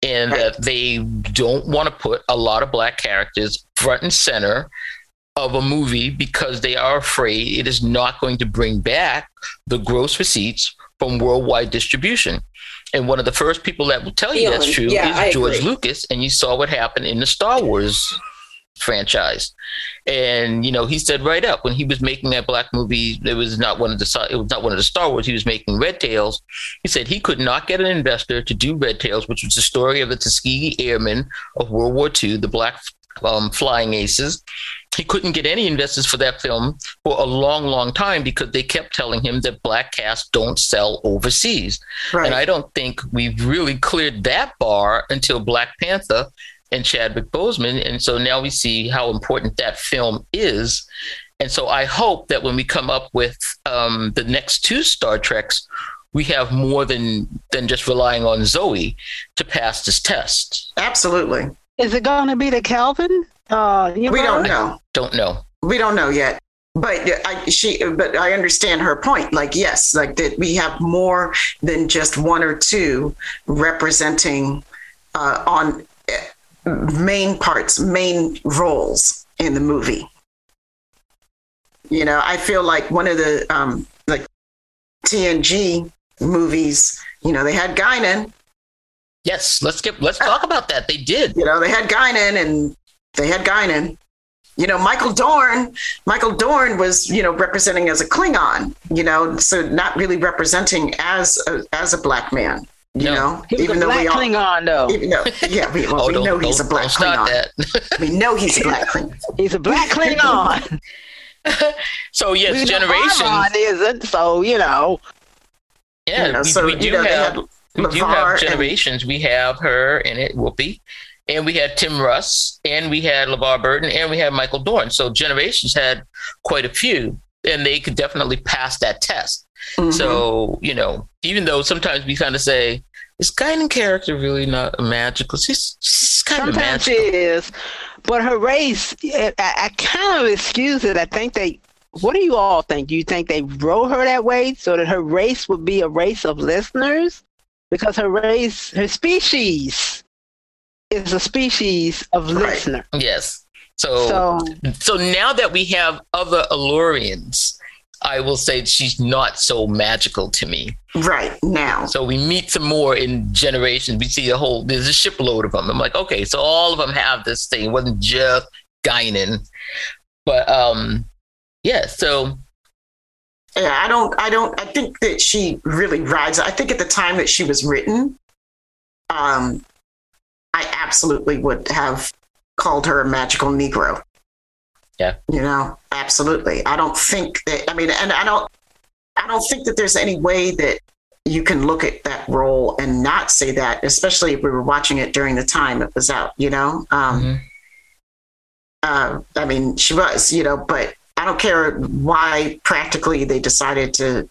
And Right. that they don't want to put a lot of black characters front and center of a movie because they are afraid it is not going to bring back the gross receipts from worldwide distribution. And one of the first people that will tell you that's true Yeah, I is George agree. Lucas. And you saw what happened in the Star Wars franchise. And you know, he said right up when he was making that black movie, it was not one of the it was not one of the Star Wars. He was making Red Tails. He said he could not get an investor to do Red Tails, which was the story of the Tuskegee Airmen of World War II, the black um, flying aces. He couldn't get any investors for that film for a long, long time because they kept telling him that black casts don't sell overseas. Right. And I don't think we've really cleared that bar until Black Panther and Chadwick Boseman. And so now we see how important that film is. And so I hope that when we come up with um, the next two Star Treks, we have more than than just relying on Zoe to pass this test. Absolutely. Is it going to be the Kelvin? Uh, you We don't know? know. Don't know. We don't know yet. But I, she, but I understand her point. Like, yes, like that we have more than just one or two representing uh, on uh, main parts, main roles in the movie. You know, I feel like one of the um, like TNG movies. You know, they had Guinan. Yes, let's get let's talk about that. They did. You know, they had Guinan and they had Guinan. You know, Michael Dorn, Michael Dorn was, you know, representing as a Klingon, you know, so not really representing as a, as a black man, you No. know, He even a though black we all, Klingon, though. even though, yeah, we, well, oh, we don't, know he's a black Klingon. <laughs> We know he's a <laughs> black Klingon. He's a black <laughs> Klingon. so yes, We know generations. Armand isn't, so you know. Yeah, you know, we, so, we do you know, have had we do LeVar have and- generations. We have her and it, Whoopi, and we had Tim Russ, and we had LeVar Burton, and we had Michael Dorn. So generations had quite a few, and they could definitely pass that test. Mhm. So you know, even though sometimes we kind of say, "Is Guinan character really not magical?" She's, she's kind of magical. Sometimes she is, but her race, I, I kind of excuse it. I think they. What do you all think? Do you think they wrote her that way so that her race would be a race of listeners? Because her race, her species, is a species of Right. listener. Yes. So, so So now that we have other El-Aurians, I will say she's not so magical to me. right now. So we meet some more in generations. We see a whole there's a shipload of them. I'm like, okay, so all of them have this thing. It wasn't just Guinan. But um yeah, so Yeah, I don't, I don't, I think that she really rides. I think at the time that she was written, um, I absolutely would have called her a magical Negro. Yeah. You know, absolutely. I don't think that, I mean, and I don't, I don't think that there's any way that you can look at that role and not say that, especially if we were watching it during the time it was out, you know? Um, mhm. uh, I mean, she was, you know, but I don't care why practically they decided to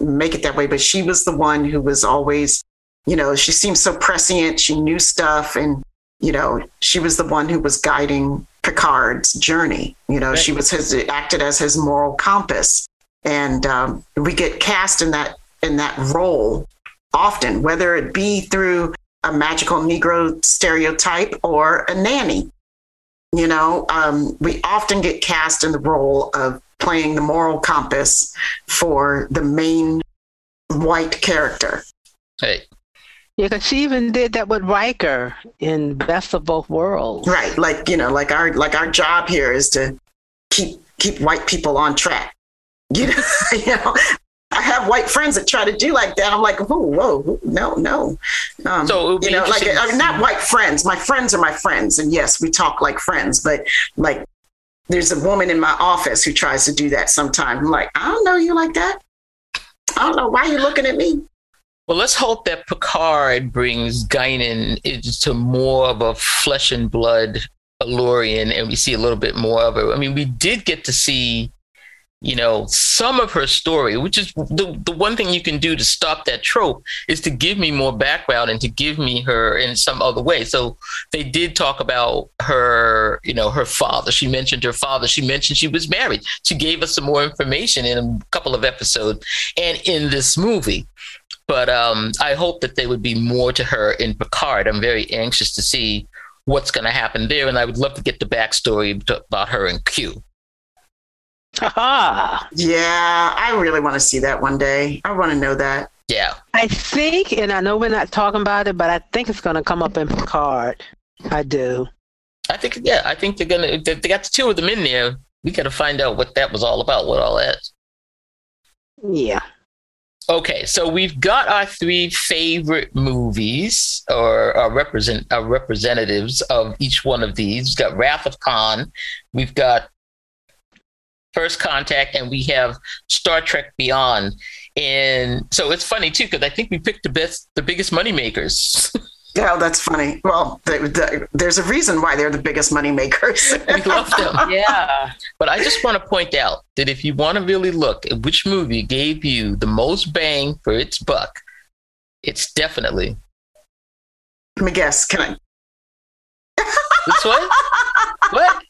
make it that way. But she was the one who was always, you know, she seemed so prescient. She knew stuff. And, you know, she was the one who was guiding Picard's journey. You know, Right. she was his, acted as his moral compass. And um, we get cast in that, in that role often, whether it be through a magical Negro stereotype or a nanny. You know, um, we often get cast in the role of playing the moral compass for the main white character. Hey, yeah, because she even did that with Riker in Best of Both Worlds. Right. Like, you know, like our like our job here is to keep keep white people on track. You know, <laughs> you know I have white friends that try to do like that. I'm like, whoa, whoa, no, no. Um, So it would be you know, like interesting I mean, not white friends. My friends are my friends, and yes, we talk like friends. But like, there's a woman in my office who tries to do that sometimes. I'm like, I don't know you like that. I don't know why you're looking at me. Well, let's hope that Picard brings Guinan into more of a flesh and blood El-Aurian, and we see a little bit more of her. I mean, we did get to see, you know, some of her story, which is the the one thing you can do to stop that trope is to give me more background and to give me her in some other way. So they did talk about her, you know, her father. She mentioned her father. She mentioned she was married. She gave us some more information in a couple of episodes and in this movie but um, I hope that there would be more to her in Picard. I'm very anxious to see what's going to happen there, and I would love to get the backstory to, about her in Q. Ha Yeah, I really want to see that one day. I want to know that. Yeah, I think, and I know we're not talking about it, but I think it's going to come up in Picard. I do. I think yeah, I think they're gonna. They, they got the two of them in there. We got to find out what that was all about. What all that. Yeah. Okay, so we've got our three favorite movies or our represent our representatives of each one of these. We've got Wrath of Khan, we've got First Contact, and we have Star Trek Beyond. And so it's funny too because I think we picked the best, the biggest money makers. <laughs> Yeah, that's funny. Well, the, the, there's a reason why they're the biggest money makers. <laughs> we love them. <laughs> Yeah. But I just want to point out that if you want to really look at which movie gave you the most bang for its buck, it's definitely Let me guess. Can I? <laughs> this one. what?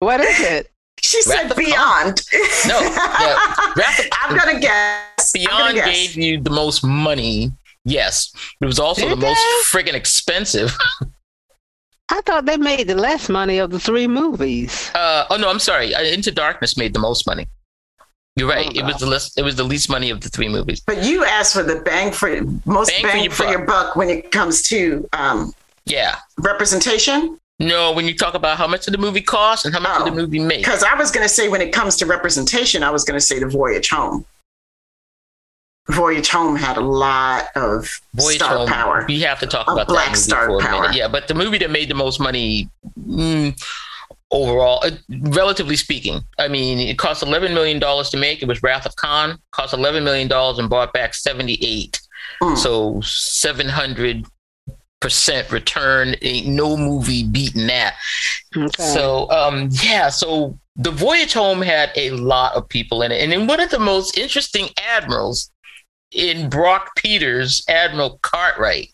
What is it? She Wrath said of Khan. Beyond. No, yeah, Wrath of- I'm gonna guess. I'm gonna Beyond guess. gave you the most money. Yes, it was also Did the most they? friggin' expensive. I thought they made the less money of the three movies. Uh, oh no, I'm sorry. Uh, Into Darkness made the most money. You're right. Oh, it was the least. It was the least money of the three movies. But you asked for the bang for most Bang for your for, your, buck when it comes to um, Yeah. representation. No, when you talk about how much of the movie cost and how much Oh. of the movie made. Because I was going to say when it comes to representation, I was going to say the Voyage Home. Voyage Home had a lot of Voyage star Home, power. We have to talk about black that star for a power. minute. Yeah, but the movie that made the most money mm, overall, uh, relatively speaking, I mean, it cost eleven million dollars to make. It was Wrath of Khan. Cost eleven million dollars and bought back seventy eight. Mm. So seven hundred percent return. Ain't no movie beating that. Okay. So um, yeah, so the voyage home had a lot of people in it, and then one of the most interesting admirals in Brock Peters, Admiral Cartwright,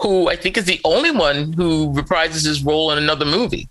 who I think is the only one who reprises his role in another movie.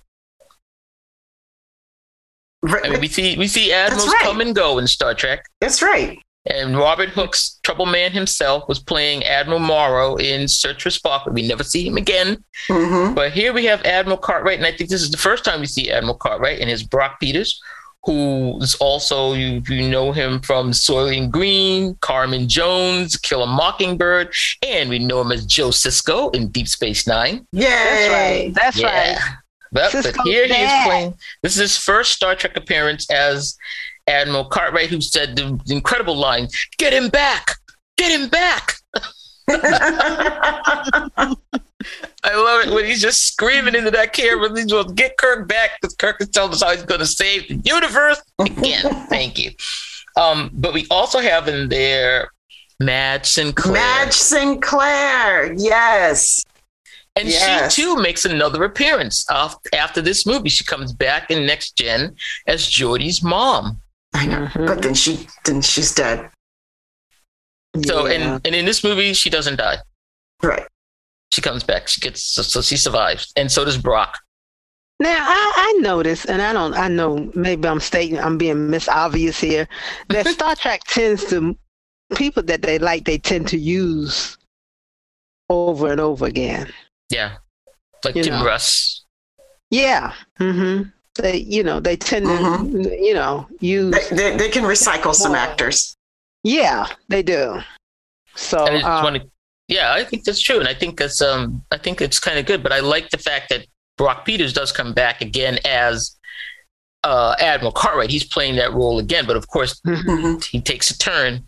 Right, I mean, we see we see admirals right. come and go in Star Trek, That's right. and Robert Hooks, Trouble Man himself, was playing Admiral Morrow in Search for Spock, but we never see him again. hmm But here we have Admiral Cartwright, and I think this is the first time we see Admiral Cartwright and his Brock Peters, who is also you, you know him from Soylent Green, Carmen Jones, Kill a Mockingbird, and we know him as Joe Sisko in Deep Space Nine. Yeah, That's right. That's Yeah. right. But, but Sisko's here he is playing. This is his first Star Trek appearance as Admiral Cartwright, who said the, the incredible line, "Get him back, get him back." <laughs> <laughs> <laughs> <laughs> I love it when he's just screaming into that camera. He's going, to get Kirk back because Kirk is telling us how he's going to save the universe again. Thank you. Um, but we also have in there Madge Sinclair. Madge Sinclair. Yes. and yes. she too makes another appearance af- after this movie. She comes back in Next Gen as Geordi's mom. I know. Mhm. But then she then she's dead. So, Yeah. and, and in this movie, she doesn't die. Right. She comes back. She gets so, so she survives, and so does Brock. Now I, I notice, and I don't. I know maybe I'm stating I'm being misobvious here. That <laughs> Star Trek tends to people that they like. They tend to use over and over again. Yeah, like You Tim know. Russ. Yeah. Mm-hmm. They, you know, they tend to, you know, use. They, they, they can recycle some actors. Yeah, they do. So, And I just uh, want to, yeah, I think that's true, and I think that's um, I think it's kind of good. But I like the fact that Brock Peters does come back again as uh, Admiral Cartwright. He's playing that role again, but of course hmm he takes a turn.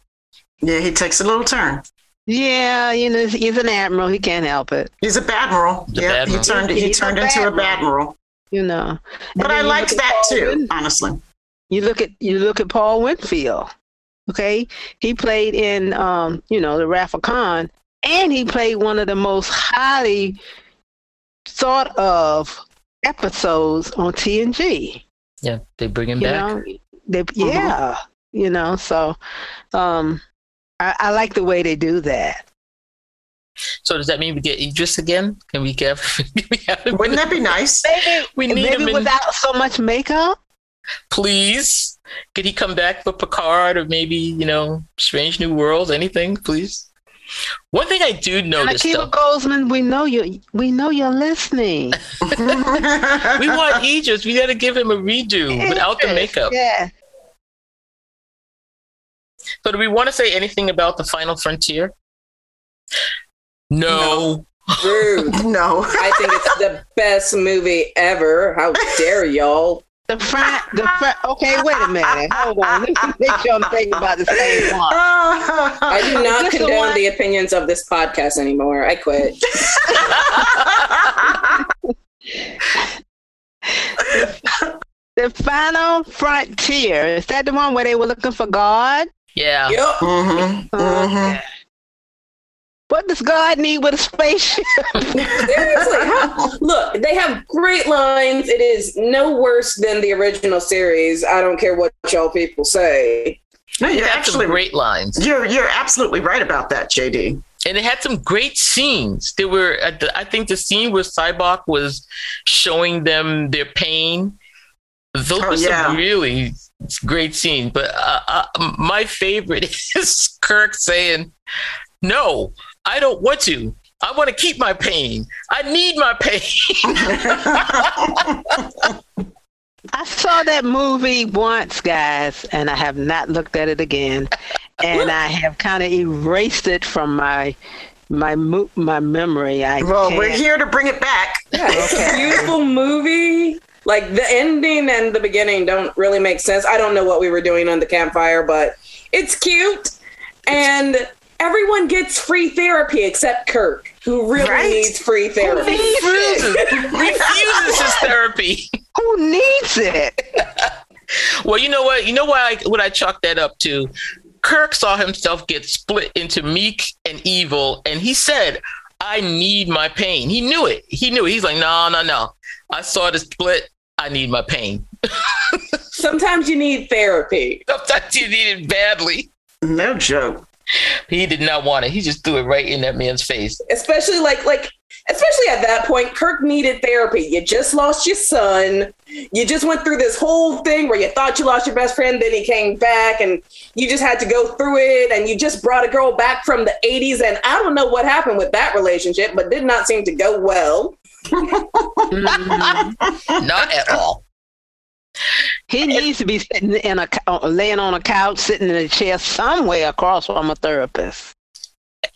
Yeah, he takes a little turn. yeah, you know, he's an admiral. He can't help it. He's a badmiral. The Yeah, he turned he He's a turned into a Badmiral. badmiral. You know. But I then liked that Paul too, Win- honestly. You look at you look at Paul Winfield. Okay, he played in um, you know the Wrath of Khan, and he played one of the most highly thought of episodes on TNG. Yeah, they bring him You back. know, they, yeah, you know. So, um, I, I like the way they do that. So does that mean we get Idris again? Can we get? <laughs> can we have him? Wouldn't that be <laughs> nice? Maybe, We need him maybe in- without so much makeup. please? Could he come back for Picard or maybe you know Strange New Worlds? Anything, please. One thing I do And notice Akiva though, Goldsman, we know you. We know you're listening. <laughs> we want Idris. We got to give him a redo without the makeup. Yeah. So do we want to say anything about the Final Frontier? No. Rude. <laughs> no. I think it's the best movie ever. How dare y'all? The front, the front. Okay, wait a minute. Hold on. Let me make sure I'm thinking about the same one. I do not This the condone one- the opinions of this podcast anymore. I quit. <laughs> The final frontier. Is that the one where they were looking for God? Yeah. Yep. Mhm, mhm. What does God need with a spaceship? Seriously, how, look, they have great lines. It is no worse than the original series. I don't care what y'all people say. No, you're had actually great lines. You're you're absolutely right about that, JD. and it had some great scenes. There were, uh, the- I think, the scene where Sybok was showing them their pain. Those Oh, were some really great scenes. But uh, uh, my favorite <laughs> is Kirk saying, "No, I don't want to. I want to keep my pain. I need my pain." <laughs> I saw that movie once, guys, and I have not looked at it again. And I have kind of erased it from my my mo- my memory. I well, we're here to bring it back. Yeah, <laughs> it's a beautiful movie. Like the ending and the beginning don't really make sense. I don't know what we were doing on the campfire, but it's cute. And everyone gets free therapy except Kirk, who really Right? needs free therapy. refuses, refuses his therapy. <laughs> Who needs it? Well, you know what? You know why I what I chalk that up to? Kirk saw himself get split into meek and evil, and he said, I need my pain. He knew it. He knew it. He's like, no, no, no. I saw the split. I need my pain. <laughs> Sometimes you need therapy. Sometimes you need it badly. No joke. He did not want it. He just threw it right in that man's face. especially like like especially at that point kirk needed therapy you just lost your son you just went through this whole thing where you thought you lost your best friend then he came back and you just had to go through it and you just brought a girl back from the 80s and i don't know what happened with that relationship but did not seem to go well Mm, <laughs> Not at all. He needs to be sitting in a laying on a couch, sitting in a chair somewhere across from a therapist.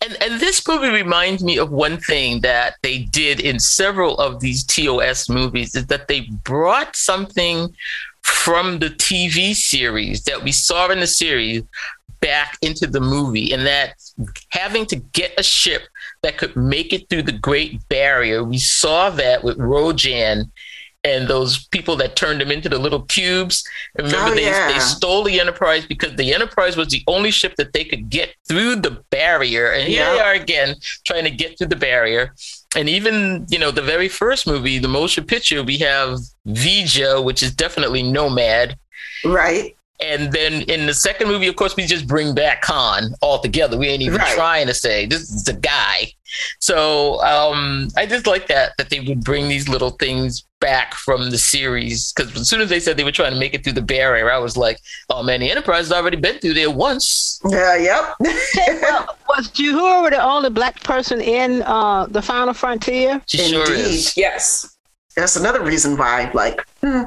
And and this movie reminds me of one thing that they did in several of these TOS movies is that they brought something from the TV series that we saw in the series back into the movie, and that having to get a ship that could make it through the Great Barrier. We saw that with Rojan and those people that turned them into the little cubes. Remember, Oh, they, yeah. they stole the Enterprise because the Enterprise was the only ship that they could get through the barrier. And here they are again trying to get through the barrier. And even, you know, the very first movie, the motion picture, we have V'Ger, which is definitely Nomad. Right. And then in the second movie, of course, we just bring back Khan altogether. We ain't even Right. trying to say this is a guy. So um, I just like that that they would bring these little things back from the series because as soon as they said they were trying to make it through the barrier, I was like, oh man, the Enterprise has already been through there once. Yeah. Yep. <laughs> Well, was Uhura the only black person in uh, the Final Frontier? She sure is. yes That's another reason why, like, hmm,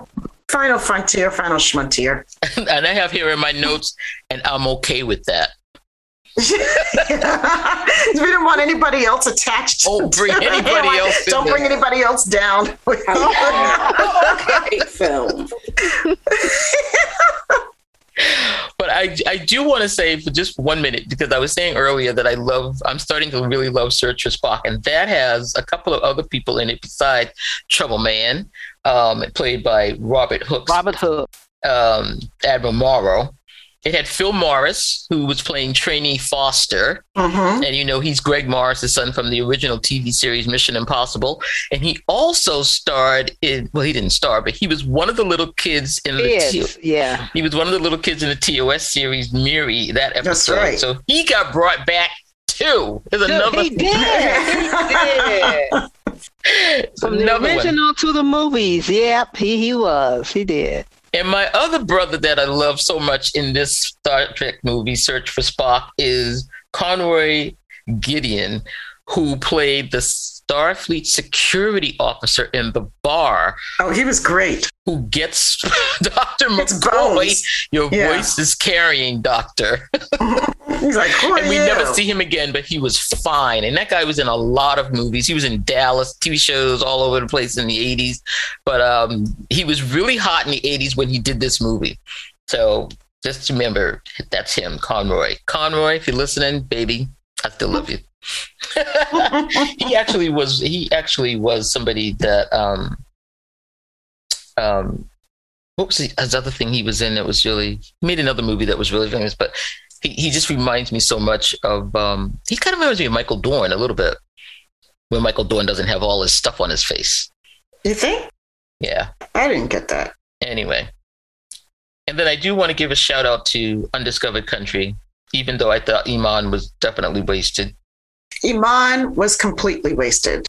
Final Frontier, Final Schmontier. <laughs> and I have here in my notes, and I'm okay with that. <laughs> we don't want anybody else attached. Oh, bring to <laughs> anybody Like, else Don't bring there. anybody else down. Oh, great film But I, I do want to say for just one minute because I was saying earlier that I love I'm starting to really love Search for Spock, and that has a couple of other people in it besides Trouble Man, um, played by Robert Hooks, Robert Hook. um, Admiral Morrow. It had Phil Morris, who was playing Trainee Foster, Mhm. and you know he's Greg Morris' son from the original TV series Mission Impossible, and he also starred in well he didn't star, but he was one of the little kids in the T- Kids, yeah. he was one of the little kids in the TOS series Miri that episode. That's right. So he got brought back too. There's another he <laughs> did. He did. From the another one. to the movies. Yep, he, he was. He did. And my other brother that I love so much in this Star Trek movie, Search for Spock, is Conroy Gideon, who played the Starfleet security officer in the bar Oh, he was great. who gets <laughs> Dr. It's McCoy. Your Yeah. voice is carrying, Doctor. <laughs> He's like, and we you? never see him again, but he was fine. And that guy was in a lot of movies. He was in Dallas, TV shows all over the place in the 80s. But um, he was really hot in the 80s when he did this movie. So just remember, that's him, Conroy. Conroy, if you're listening, baby, I still love you. He actually was he actually was somebody that um um what was the his other thing he was in that was really he made another movie that was really famous but he, he just reminds me so much of um he kind of reminds me of michael dorn a little bit when michael dorn doesn't have all his stuff on his face You think? yeah I didn't get that. anyway and then i do want to give a shout out to undiscovered country even though i thought iman was definitely wasted Iman was completely wasted.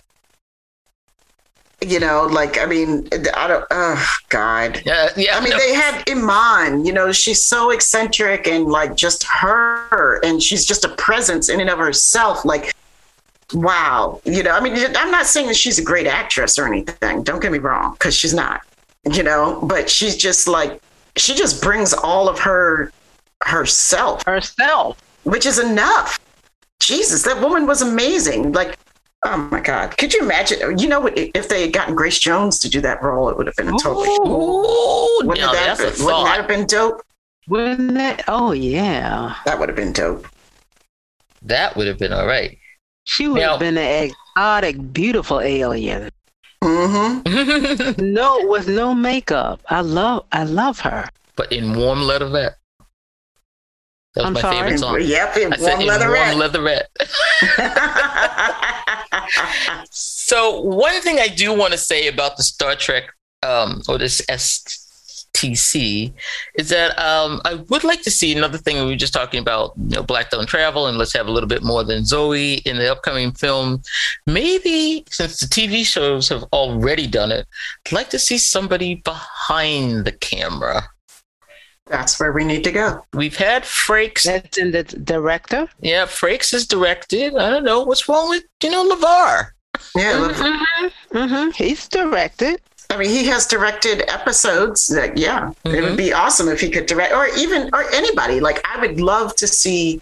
You know, like I mean, I don't. Oh God. yeah yeah I mean, no. they had Iman. You know, she's so eccentric and like just her, and she's just a presence in and of herself. Like, wow. You know, I mean, I'm not saying that she's a great actress or anything. Don't get me wrong, because she's not. You know, but she's just like she just brings all of her herself, Herself. which is enough. Jesus, that woman was amazing. Like, oh my God, could you imagine? You know, if they had gotten Grace Jones to do that role, it would have been a totally. Ooh, Wouldn't, now that, that's a been- wouldn't that have been dope? Wouldn't that? Oh yeah. That would have been dope. That would have been all right. She would Now- have been an exotic, beautiful alien. Mm-hmm. <laughs> No, with no makeup. I love, I love her. but in warm leatherette. That was I'm my sorry? favorite song. Yep, in I said warm in leatherette. warm leatherette. <laughs> so one thing I do want to say about the Star Trek um, or this STC is that um, I would like to see another thing we were just talking about, you know, Black Don't Travel, and let's have a little bit more than Zoe in the upcoming film. Maybe since the TV shows have already done it, I'd like to see somebody behind the camera. That's where we need to go. We've had Frakes That's in the director. Yeah, Frakes is directed. I don't know what's wrong with you know LeVar. Yeah, look, Mm-hmm. Mm-hmm. He's directed. I mean, he has directed episodes that, yeah, it would be awesome if he could direct, or even, or anybody. Like, I would love to see,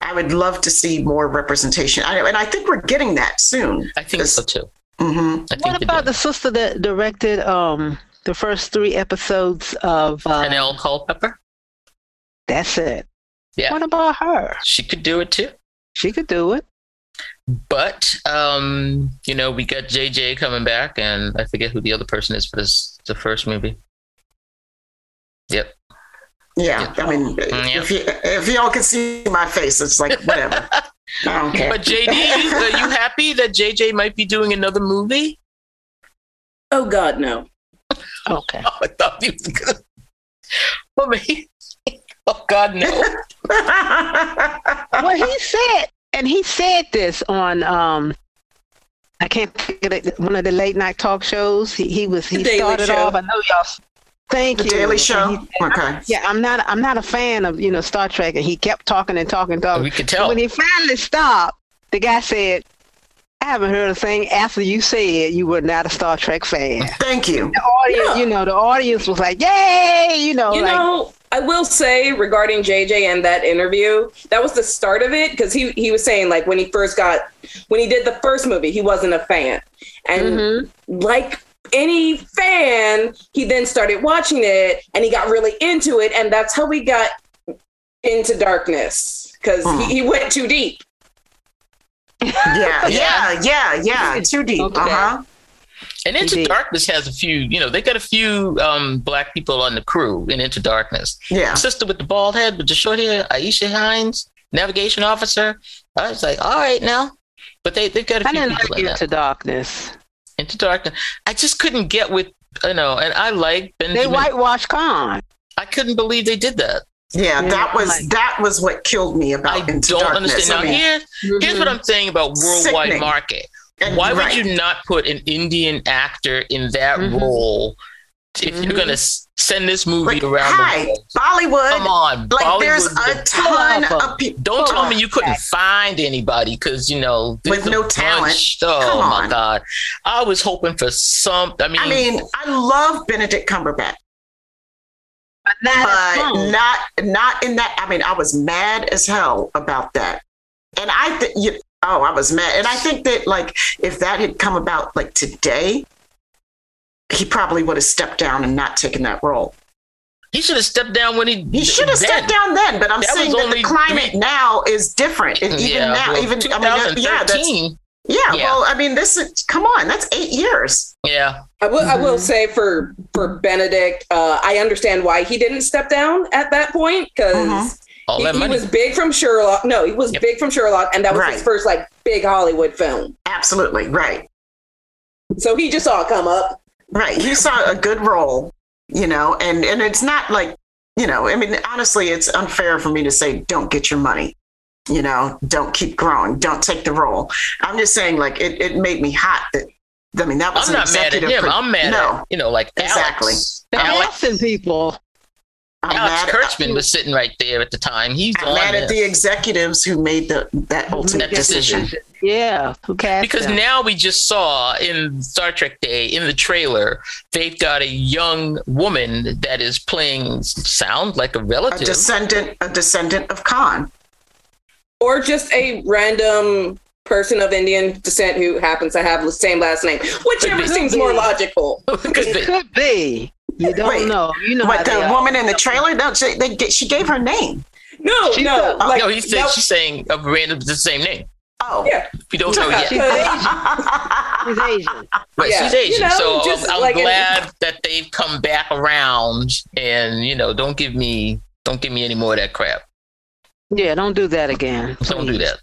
I would love to see more representation. I, and I think we're getting that soon. I think so too. hmm I think What about the sister that directed um the first three episodes of? Uh, Hanelle Culpepper? That's it. Yeah. What about her? She could do it too. She could do it. But um, you know, we got JJ coming back, and I forget who the other person is for this the first movie. Yep. Yeah, I mean, Yeah. if you if y'all could see my face, it's like whatever. <laughs> I don't care. But JD, are you happy that JJ might be doing another movie? Oh God, no. Okay. <laughs> Oh, I thought he was gonna. <laughs> Well, maybe. Oh God, no. <laughs> well, he said, and he said this on um, I can't think of it, one of the late night talk shows. He he was he started off. I know y'all. Thank the you. Daily Show. he- Okay. yeah, I'm not. I'm not a fan of you know Star Trek, and he kept talking and talking and talking. we could tell. When he finally stopped, the guy said, "I haven't heard a thing after you said you were not a Star Trek fan." Thank you. The audience, Yeah. you know, the audience was like, "Yay!" You know, You like know, I will say regarding JJ and that interview, that was the start of it because he he was saying like when he first got when he did the first movie, he wasn't a fan, and Mhm. like any fan, he then started watching it and he got really into it, and that's how we got into darkness because Hmm. he, he went too deep. <laughs> Yeah, yeah, yeah, yeah. Too deep. Okay. Uh huh. And Into Indeed. Darkness has a few, you know, they got a few um, black people on the crew in Into Darkness. Yeah. Sister with the bald head, with the short hair, Aisha Hinds, navigation officer. I was like, all right now. But they, they've got a I few didn't people like in that. Into Darkness. Into Darkness. I just couldn't get with, you know, and I like They Benjamin. whitewashed Khan. I couldn't believe they did that. Yeah, Yeah, that was like- that was what killed me I about Into don't Darkness. understand. Now, I mean, here, here's what I'm saying about worldwide Sickening. market. and- Why would right. you not put an Indian actor in that Mhm. role if you're gonna send this movie Like, around hi, the world, Bollywood. come on, Like there's a ton of people. Don't tell me you couldn't find anybody because you know With no talent. Oh Come my on. god, I was hoping for some. I mean, I mean, I love Benedict Cumberbatch, not but as not not in that. I mean, I was mad as hell about that, and I think you. Oh, I was mad, and I think that like if that had come about like today, he probably would have stepped down and not taken that role. he should have stepped down when he. He should have then. stepped down then, but I'm That saying that the climate three- now is different. And even yeah, now, well, even I mean, yeah, that's 2013. Yeah, Yeah. Well, I mean, this is come on, that's eight years. yeah, I will. I will Mhm. say for for Benedict, uh, I understand why he didn't step down at that point because Mhm. all he, he was big from Sherlock. No, he was Yep. big from Sherlock, and that was Right. his first like big Hollywood film. Absolutely right. So he just saw it come up. Right. he saw a good role, you know, and and it's not like, you know, I mean, honestly, it's unfair for me to say don't get your money. You know, don't keep growing, don't take the role. I'm just saying, like, it, it made me hot that I mean that was I'm an not mad at executive him. pro- I'm mad no, at you know, like Exactly. Alex. They're Alex, asking people. I'm Alex mad, Kurtzman was sitting right there at the time. He's I'm on mad this. at the executives who made the that ultimate That decision. decision. Yeah, who cast because them. now we just saw in Star Trek Day in the trailer they've got a young woman that is playing sound like a A relative. descendant, a descendant of Khan. Or just a random person of Indian descent who happens to have the same last name, whichever Could be. seems more logical. <laughs> Because it could be. You don't Wait, know. You know how But the woman in the trailer, no, she, they, she gave her name. No, She no, said- like no, he said no, she's saying a random the same name. Oh, yeah, We don't know She's yet. Asian. She's Asian. But Yeah, she's Asian, you know, so just I'm, I'm like in- glad that they've come back around. And you know, don't give me don't give me any more of that crap. Yeah, don't do that again. Don't do that.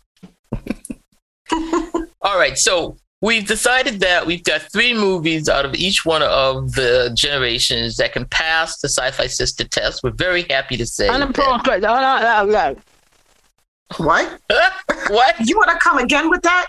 <laughs> All right, so we've decided that we've got three movies out of each one of the generations that can pass the sci-fi sister test. We're very happy to say. that- Unappropriate. Oh, no, no, no. what? <laughs> what? You want to come again with that?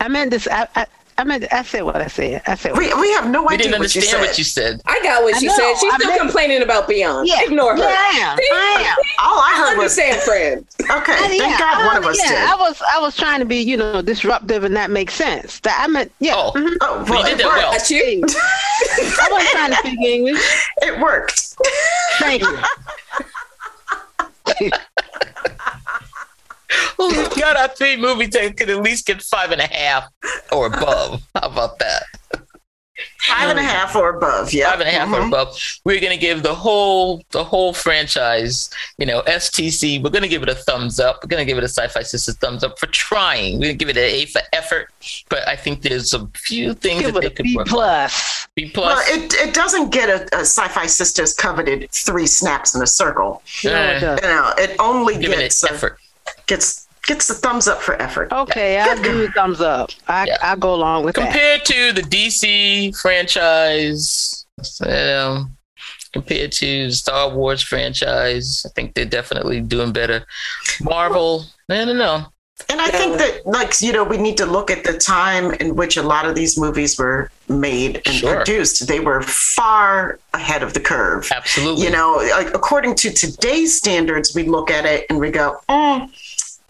I meant this. I, I, I meant. I said what I said. I said. We, we have no We idea didn't what you understand what you said. I got what I she know, said. She's I still meant- complaining about Beyond. yeah, Ignore her. Yeah, I am. I am. All I heard was Understand, friend. okay. I- Thank yeah, God one of I- us yeah, did. I was I was trying to be, you know, disruptive and that makes sense. That I meant yeah. Oh. mhm. Oh, you did it that well. worked. You. I wasn't trying to speak English. It worked. Thank you. <laughs> Well, we got our three movies that could at least get five and a half or above. How about that? Five and a half or above. Yeah. Five and a half or Mhm. above. We're gonna give the whole the whole franchise, you know, STC. We're gonna give it a thumbs up. We're gonna give it a Sci-Fi Sisters thumbs up for trying. We're gonna give it an A for effort. But I think there's a few things Give that they it a could B work on. plus. B Well, it, it doesn't get a, a sci-fi sisters coveted three snaps in a circle. No, it doesn't. You know, it only Give it gets a, effort. Gets gets the thumbs up for effort. Okay, I'll give you a thumbs up. I Yeah. I'll go along with that. compared to the DC franchise, um, compared to the Star Wars franchise, I think they're definitely doing better. Marvel, I don't know. And I think that, like, you know, we need to look at the time in which a lot of these movies were made and Sure. produced. They were far ahead of the curve. Absolutely. You know, like according to today's standards, we look at it and we go, mm,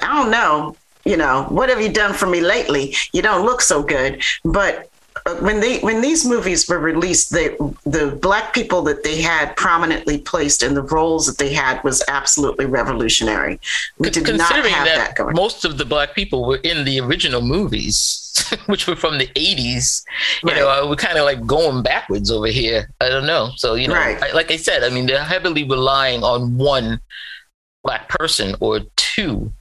I don't know. You know, what have you done for me lately? You don't look so good. But uh, when they when these movies were released, they, the black people that they had prominently placed in the roles that they had was absolutely revolutionary. We did not have that, that going. most of the black people were in the original movies, <laughs> which were from the 80s, you Right. know, uh, we're kind of like going backwards over here. I don't know. So, you know, Right. I, like I said, I mean, they're heavily relying on one black person or two.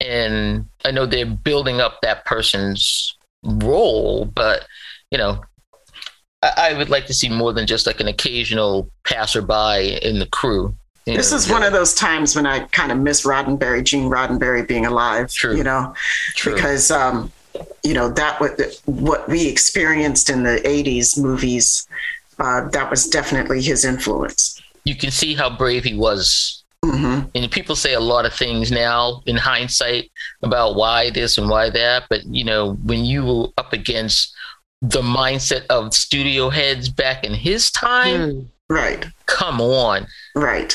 And I know they're building up that person's role, but, you know, I, I would like to see more than just like an occasional passerby in the crew. This know, is one of those times when I kind of miss Roddenberry, Gene Roddenberry being alive. True. You know, True. because um, you know that what what we experienced in the '80s movies. Uh, that was definitely his influence. you can see how brave he was hmm and people say a lot of things now in hindsight about why this and why that but you know when you were up against the mindset of studio heads back in his time. Mm. Right. Come on. Right.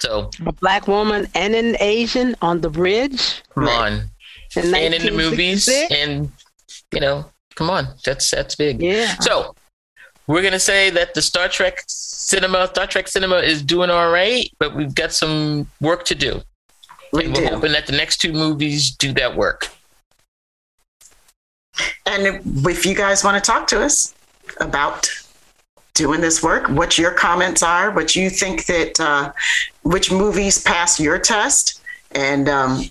So A black woman and an Asian on the bridge. come Right. on. In And in the movies and you know, come on. That's that's big. Yeah. So we're gonna say that the Star Trek cinema, Star Trek cinema is doing all right, but we've got some work to do. We and we're hoping that the next two movies do that work. And if you guys want to talk to us about doing this work, what your comments are, what you think that, uh, which movies pass your test, and um,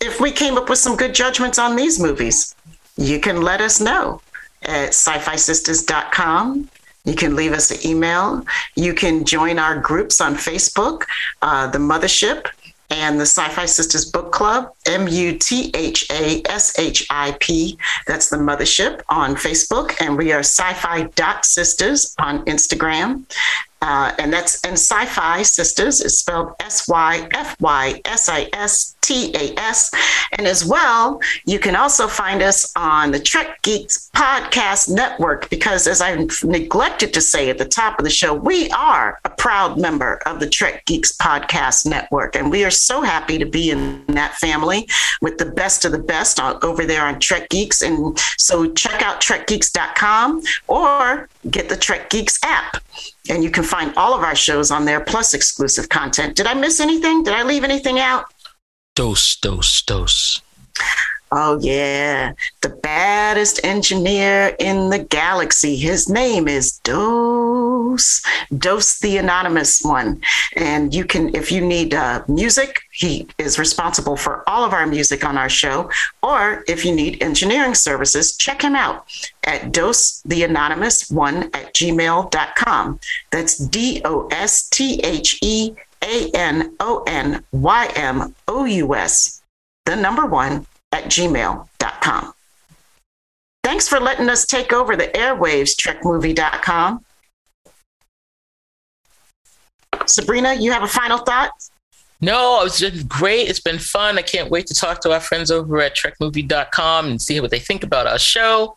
if we came up with some good judgments on these movies, you can let us know at sci-fi sisters.com. You can leave us an email. You can join our groups on Facebook, uh, the Muthaship, and the Sci-Fi Sisters Book Club, M U T H A S H I P. That's the Muthaship on Facebook, and we are Sci-Fi Dot Sisters on Instagram. Uh, and that's and Sci-Fi Sisters is spelled S Y F Y S I S T A S. And as well, you can also find us on the Trek Geeks Podcast Network because, as I neglected to say at the top of the show, we are a proud member of the Trek Geeks Podcast Network, and we are so happy to be in that family with the best of the best on, over there on Trek Geeks. And so, check out TrekGeeks.com or get the Trek Geeks app. And you can find all of our shows on there, plus exclusive content. Did I miss anything? Did I leave anything out? Dose, dose, dose. Oh, yeah. The baddest engineer in the galaxy. His name is Dose. Dose, the anonymous one. And you can, if you need uh, music, he is responsible for all of our music on our show. Or if you need engineering services, check him out at Dose, the anonymous one at gmail.com. That's D O S T H E A N O N Y M O U S, the number one at gmail.com. Thanks for letting us take over the airwaves, trekmovie.com. Sabrina, you have a final thought? No, it's just great. It's been fun. I can't wait to talk to our friends over at trekmovie.com and see what they think about our show.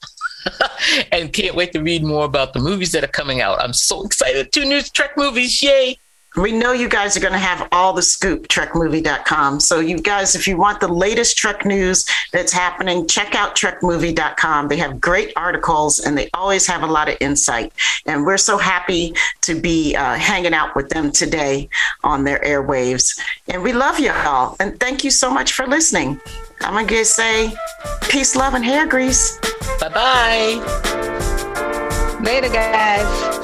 <laughs> and can't wait to read more about the movies that are coming out. I'm so excited. Two new Trek movies. Yay. We know you guys are going to have all the scoop, trekmovie.com. So, you guys, if you want the latest Trek news that's happening, check out trekmovie.com. They have great articles and they always have a lot of insight. And we're so happy to be uh, hanging out with them today on their airwaves. And we love y'all. And thank you so much for listening. I'm going to say peace, love, and hair grease. Bye bye. Later, guys.